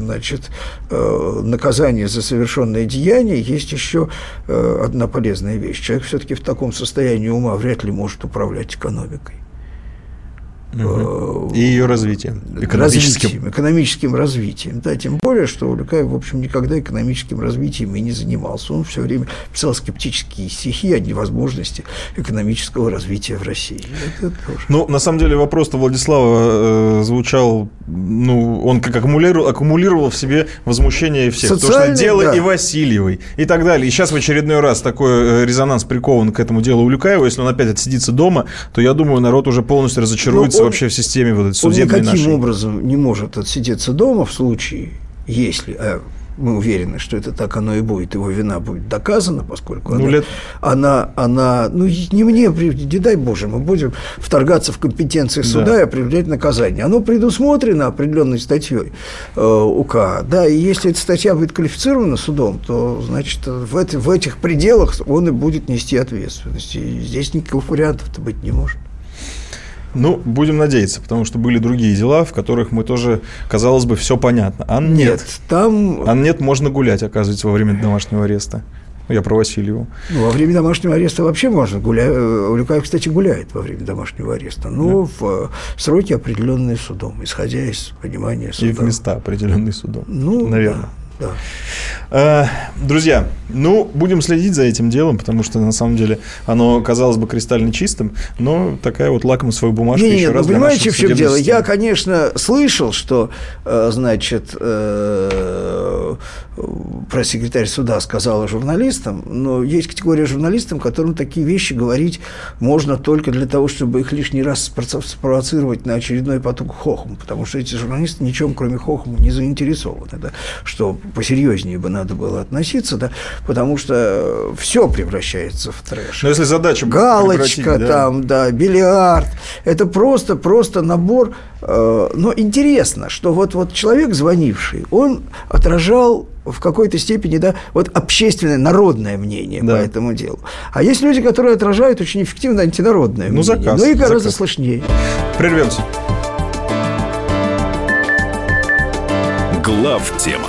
значит, наказания за совершенное деяние, есть еще одна полезная вещь. Человек все-таки в таком состоянии ума вряд ли может управлять экономикой экономикой. Угу. И ее развитием, экономическим. Развитием, экономическим развитием. Да, тем более, что Улюкаев, в общем, никогда экономическим развитием и не занимался. Он все время писал скептические стихи о невозможности экономического развития в России. Это тоже. Ну, на самом деле, вопрос-то Владислава э, звучал, ну, он как аккумулировал, аккумулировал в себе возмущение всех. Социальный, то, что дело да. и Васильевой, и так далее. И сейчас в очередной раз такой э, резонанс прикован к этому делу Улюкаева. Если он опять отсидится дома, то, я думаю, народ уже полностью разочаруется он, вообще в системе вот этой судебной Он никаким нашей. образом не может отсидеться дома в случае, если, а мы уверены, что это так оно и будет, его вина будет доказана, поскольку ну, она, лет... она, она, ну не мне, не дай Боже, мы будем вторгаться в компетенции суда да. и определять наказание. Оно предусмотрено определенной статьей э, УК, да, и если эта статья будет квалифицирована судом, то, значит, в, эти, в этих пределах он и будет нести ответственность. И здесь никаких вариантов-то быть не может. Ну, будем надеяться, потому что были другие дела, в которых мы тоже, казалось бы, все понятно. А нет. Нет, там... А нет, можно гулять, оказывается, во время домашнего ареста. Я про Васильеву. Ну, во время домашнего ареста вообще можно гулять. Э, Улюкаев, кстати, гуляет во время домашнего ареста. Но да. в э, сроки, определенные судом, исходя из понимания суда. И в места, определенные судом. Ну, наверное. Да. Да. Э, друзья, ну, будем следить за этим делом, потому что, на самом деле, оно казалось бы кристально чистым, но такая вот лакмусовая бумажка не, еще нет, раз ну, понимаете, в чем дело? Я, конечно, слышал, что, э, значит, э, пресс-секретарь суда сказала журналистам, но есть категория журналистам, которым такие вещи говорить можно только для того, чтобы их лишний раз спровоцировать на очередной поток хохма, потому что эти журналисты ничем, кроме хохма, не заинтересованы, да, что посерьезнее бы надо было относиться, да, потому что все превращается в трэш. Но если задача галочка да. там, да, бильярд, это просто просто набор. Э, но интересно, что вот вот человек звонивший, он отражал в какой-то степени, да, вот общественное, народное мнение да. по этому делу. А есть люди, которые отражают очень эффективно антинародное ну, мнение. Заказ, ну и гораздо заказ. сложнее. Прервемся. Глав тема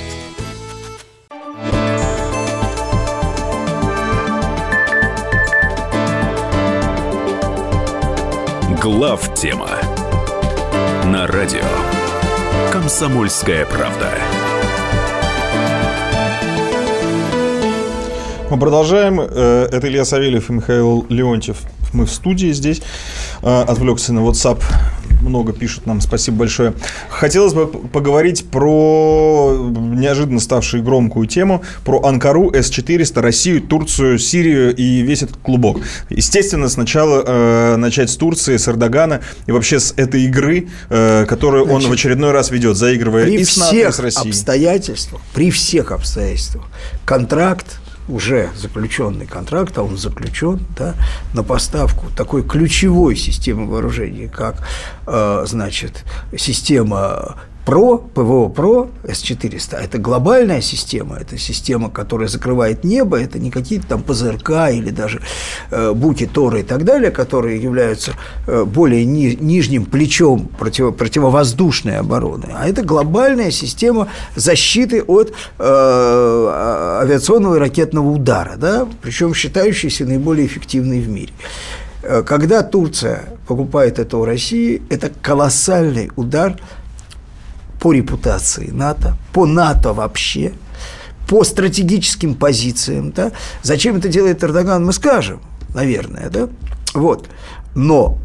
Глав тема на радио Комсомольская правда. Мы продолжаем. Э, это Илья Савельев и Михаил Леонтьев. Мы в студии здесь. Э, отвлекся на WhatsApp много пишут нам, спасибо большое. Хотелось бы поговорить про неожиданно ставшую громкую тему, про Анкару, С-400, Россию, Турцию, Сирию и весь этот клубок. Естественно, сначала э, начать с Турции, с Эрдогана и вообще с этой игры, э, которую Значит, он в очередной раз ведет, заигрывая и с НАТО, и с Россией. обстоятельствах, при всех обстоятельствах, контракт уже заключенный контракт, а он заключен да, на поставку такой ключевой системы вооружений, как э, значит, система ПРО, ПВО ПРО, С-400, это глобальная система, это система, которая закрывает небо, это не какие-то там ПЗРК или даже э, Буки, Торы и так далее, которые являются э, более ни, нижним плечом против, противовоздушной обороны, а это глобальная система защиты от э, авиационного и ракетного удара, да, причем считающаяся наиболее эффективной в мире. Э, когда Турция покупает это у России, это колоссальный удар по репутации НАТО, по НАТО вообще, по стратегическим позициям. Да? Зачем это делает Эрдоган, мы скажем, наверное. Да? Вот. Но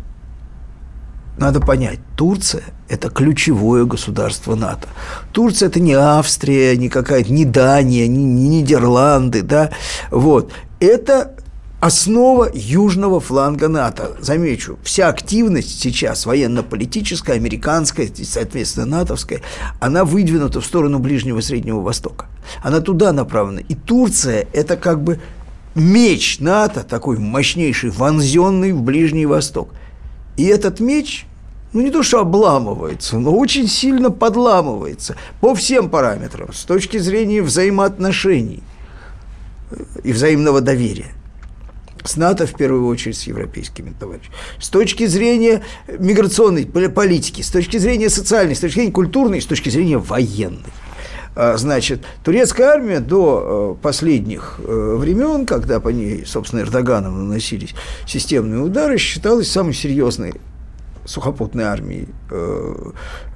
надо понять, Турция – это ключевое государство НАТО. Турция – это не Австрия, не какая-то, не Дания, не, не Нидерланды, да, вот. Это основа южного фланга НАТО. Замечу, вся активность сейчас военно-политическая, американская, соответственно, натовская, она выдвинута в сторону Ближнего и Среднего Востока. Она туда направлена. И Турция – это как бы меч НАТО, такой мощнейший, вонзенный в Ближний Восток. И этот меч, ну не то что обламывается, но очень сильно подламывается по всем параметрам, с точки зрения взаимоотношений и взаимного доверия с НАТО в первую очередь, с европейскими товарищами. С точки зрения миграционной политики, с точки зрения социальной, с точки зрения культурной, с точки зрения военной. А, значит, турецкая армия до э, последних э, времен, когда по ней, собственно, Эрдоганом наносились системные удары, считалась самой серьезной сухопутной армии э,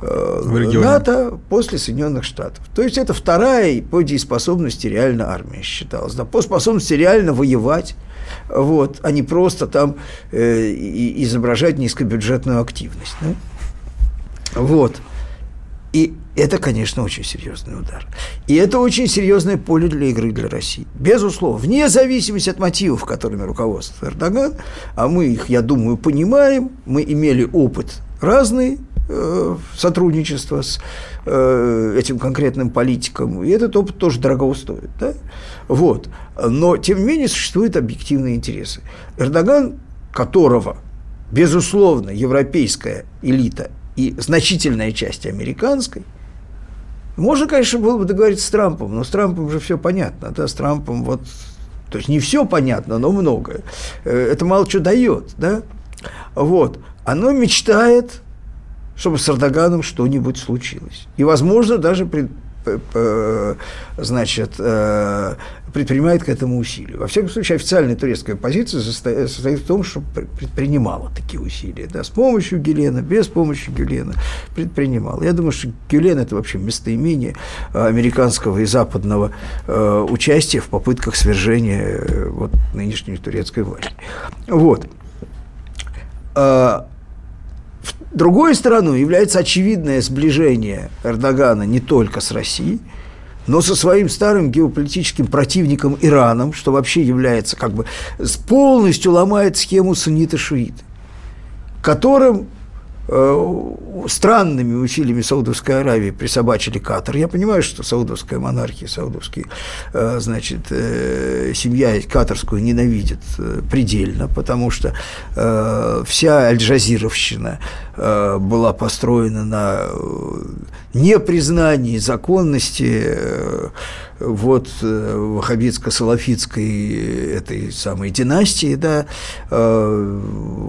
э, НАТО после Соединенных Штатов. То есть это вторая по дееспособности реально армия считалась, да, по способности реально воевать вот, а не просто там э, изображать низкобюджетную активность. Да? Вот. И это, конечно, очень серьезный удар. И это очень серьезное поле для игры для России. Безусловно, вне зависимости от мотивов, которыми руководствует Эрдоган, а мы их, я думаю, понимаем, мы имели опыт разный сотрудничества с э, этим конкретным политиком, и этот опыт тоже дорого стоит. Да? Вот. Но, тем не менее, существуют объективные интересы. Эрдоган, которого, безусловно, европейская элита и значительная часть американской, можно, конечно, было бы договориться с Трампом, но с Трампом уже все понятно. Да, с Трампом вот то есть не все понятно, но многое. Э, это мало что дает, да? Вот. Оно мечтает, чтобы с Эрдоганом что-нибудь случилось. И, возможно, даже значит, э, предпринимает к этому усилия. Во всяком случае, официальная турецкая позиция состоит в том, что предпринимала такие усилия. Да, с помощью Гелена, без помощи Гелена предпринимала. Я думаю, что Гелен – это вообще местоимение американского и западного э, участия в попытках свержения э, вот, нынешней турецкой власти. Вот. Другой стороной является очевидное сближение Эрдогана не только с Россией, но со своим старым геополитическим противником Ираном, что вообще является как бы полностью ломает схему суннита-шиита, которым Э, странными усилиями Саудовской Аравии присобачили Катар. Я понимаю, что саудовская монархия, саудовские, э, значит, э, семья катарскую ненавидит предельно, потому что вся аль-Джазировщина была построена на непризнании законности вот э, ваххабитско-салафитской этой самой династии, да, э,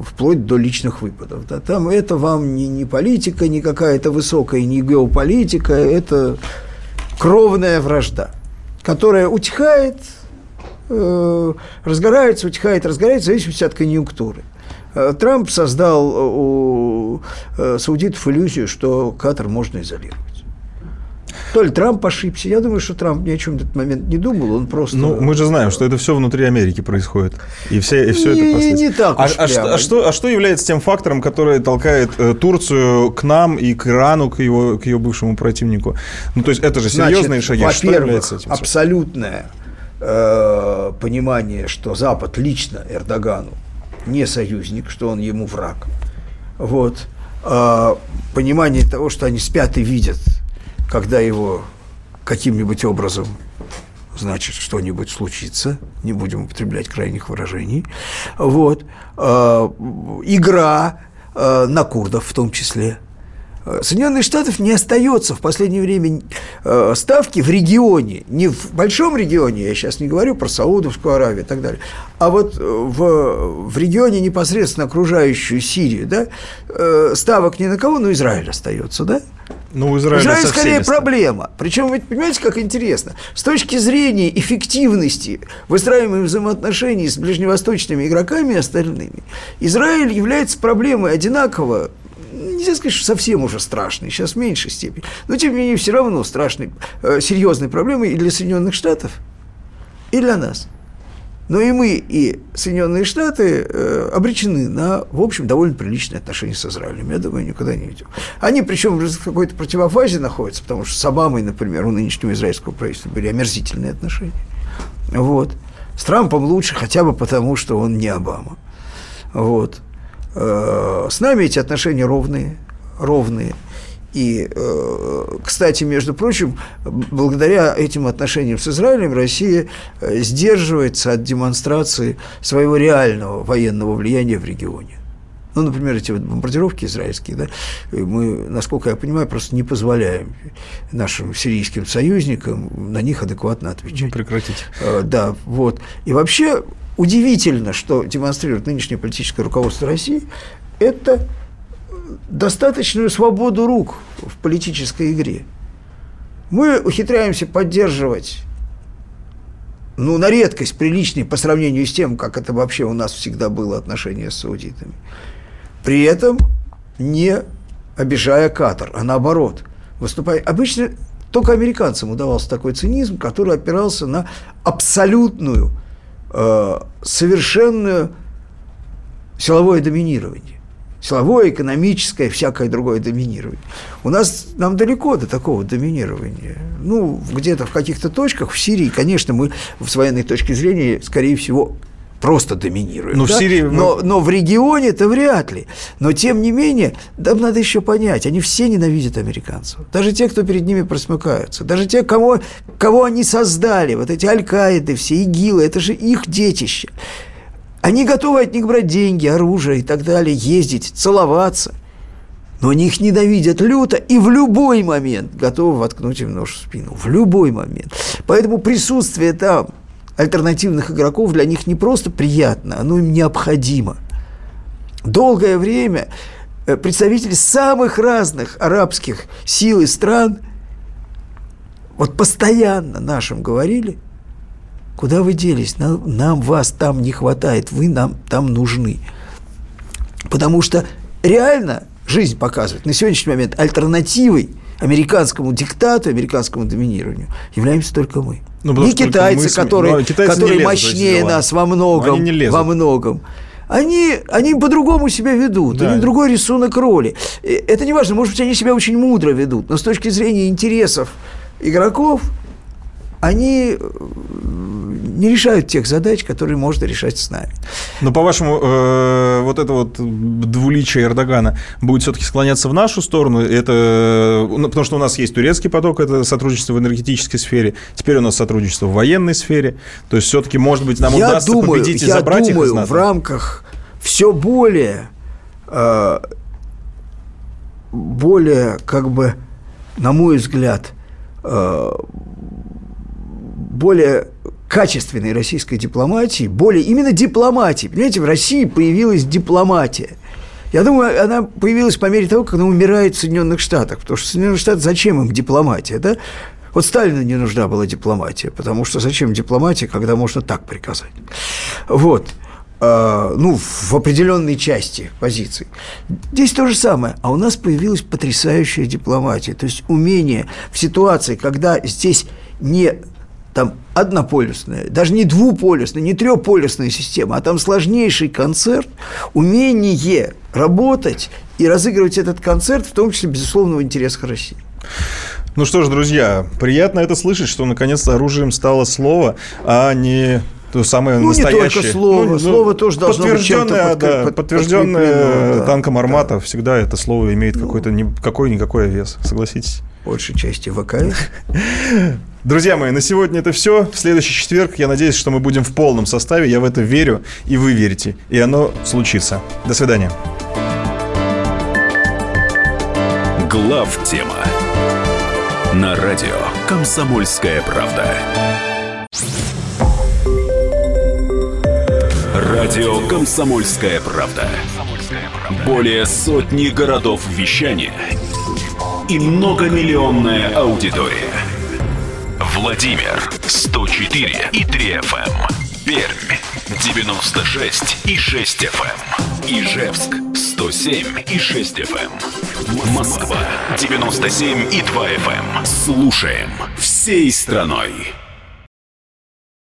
вплоть до личных выпадов. Да. Там это вам не, не политика, не какая-то высокая, не геополитика, это кровная вражда, которая утихает, э, разгорается, утихает, разгорается в зависимости от конъюнктуры. Трамп создал у саудитов иллюзию, что Катар можно изолировать. То ли Трамп ошибся. Я думаю, что Трамп ни о чем в этот момент не думал, он просто... Ну, мы же знаем, что это все внутри Америки происходит. И все, и все не, это не, не так а, а, что, а, что, а что является тем фактором, который толкает э, Турцию к нам и к Ирану, к его, к ее бывшему противнику? Ну, то есть это же серьезные Значит, шаги. Что является этим? абсолютное э, понимание, что Запад лично Эрдогану не союзник, что он ему враг. Вот. Э, понимание того, что они спят и видят – когда его каким-нибудь образом значит, что-нибудь случится, не будем употреблять крайних выражений, вот, э, игра э, на курдов в том числе. Соединенных Штатов не остается в последнее время э, ставки в регионе, не в большом регионе, я сейчас не говорю про Саудовскую Аравию и так далее, а вот в, в регионе непосредственно окружающую Сирию, да, э, ставок ни на кого, но Израиль остается, да, Ну, Израиль, Израиль скорее проблема. Причем, вы понимаете, как интересно? С точки зрения эффективности выстраиваемых взаимоотношений с ближневосточными игроками и остальными, Израиль является проблемой одинаково нельзя сказать, что совсем уже страшный, сейчас в меньшей степени, но тем не менее все равно страшной, э, серьезной проблемой и для Соединенных Штатов, и для нас. Но и мы, и Соединенные Штаты э, обречены на, в общем, довольно приличные отношения с Израилем. Я думаю, никуда не идем. Они, причем, в какой-то противофазе находятся, потому что с Обамой, например, у нынешнего израильского правительства были омерзительные отношения. Вот. С Трампом лучше хотя бы потому, что он не Обама. Вот. Э, с нами эти отношения ровные, ровные. И, э, кстати, между прочим, благодаря этим отношениям с Израилем Россия э, сдерживается от демонстрации своего реального военного влияния в регионе. Ну, например, эти вот бомбардировки израильские, да, мы, насколько я понимаю, просто не позволяем нашим сирийским союзникам на них адекватно отвечать. Ну, прекратить. Да, вот. И вообще удивительно, что демонстрирует нынешнее политическое руководство России, это достаточную свободу рук в политической игре. Мы ухитряемся поддерживать, ну, на редкость приличный по сравнению с тем, как это вообще у нас всегда было отношение с саудитами. При этом не обижая Катар, а наоборот, выступая... Обычно только американцам удавался такой цинизм, который опирался на абсолютную Э, силовое доминирование. Силовое, экономическое, всякое другое доминирование. У нас, нам далеко до такого доминирования. Ну, где-то в каких-то точках, в Сирии, конечно, мы с военной точки зрения, скорее всего, просто доминируем. Но, да? в Сирии но, но в регионе это вряд ли. Но тем не менее, нам надо еще понять, они все ненавидят американцев. Даже те, кто перед ними просмыкаются. Даже те, кого, кого они создали, вот эти Аль-Каиды, все ИГИЛы, это же их детище. Они готовы от них брать деньги, оружие и так далее, ездить, целоваться. Но они их ненавидят люто и в любой момент готовы воткнуть им нож в спину. В любой момент. Поэтому присутствие там – альтернативных игроков для них не просто приятно, оно им необходимо. Долгое время э, представители самых разных арабских сил и стран вот постоянно нашим говорили, куда вы делись, нам, нам вас там не хватает, вы нам там нужны. Потому что реально жизнь показывает на сегодняшний момент альтернативой американскому диктату, американскому доминированию являемся только мы. Ну, не китайцы, мы, которые, ну, китайцы которые лезут, мощнее нас во многом, во многом. Они, они по-другому себя ведут, да. у них другой рисунок роли. Это не важно, может быть, они себя очень мудро ведут, но с точки зрения интересов игроков – они не решают тех задач, которые можно решать с нами. Но, по-вашему, э, вот это вот двуличие Эрдогана будет все-таки склоняться в нашу сторону? Это, ну, потому что у нас есть турецкий поток, это сотрудничество в энергетической сфере, теперь у нас сотрудничество в военной сфере. То есть, все-таки, может быть, нам я удастся думаю, победить и я забрать думаю, их из НАТО? в рамках все более, э, более, как бы, на мой взгляд, э, более качественной российской дипломатии, более именно дипломатии. Понимаете, в России появилась дипломатия. Я думаю, она появилась по мере того, как она умирает в Соединенных Штатах. Потому что Соединенные Штаты, зачем им дипломатия, да? Вот Сталину не нужна была дипломатия, потому что зачем дипломатия, когда можно так приказать? Вот. А, ну, в определенной части позиций. Здесь то же самое. А у нас появилась потрясающая дипломатия. То есть умение в ситуации, когда здесь не там однополюсная, даже не двуполюсная, не трехполюсная система, а там сложнейший концерт, умение работать и разыгрывать этот концерт, в том числе, безусловно, в интересах России. Ну что ж, друзья, приятно это слышать, что наконец-то оружием стало слово, а не то самое ну, настоящее. не только слово, ну, слово тоже должно быть подтвержденное, да, под, подтвержденное да, танком Армата, да. всегда это слово имеет ну, какой-то какой-никакой вес, согласитесь? Большей части ВКС. Друзья мои, на сегодня это все. В следующий четверг я надеюсь, что мы будем в полном составе. Я в это верю, и вы верите. И оно случится. До свидания. Глав тема на радио Комсомольская правда. Радио Комсомольская правда. Более сотни городов вещания – и многомиллионная аудитория. Владимир 104 и 3 FM. Пермь 96 и 6 FM. Ижевск 107 и 6 FM. Москва 97 и 2 FM. Слушаем всей страной.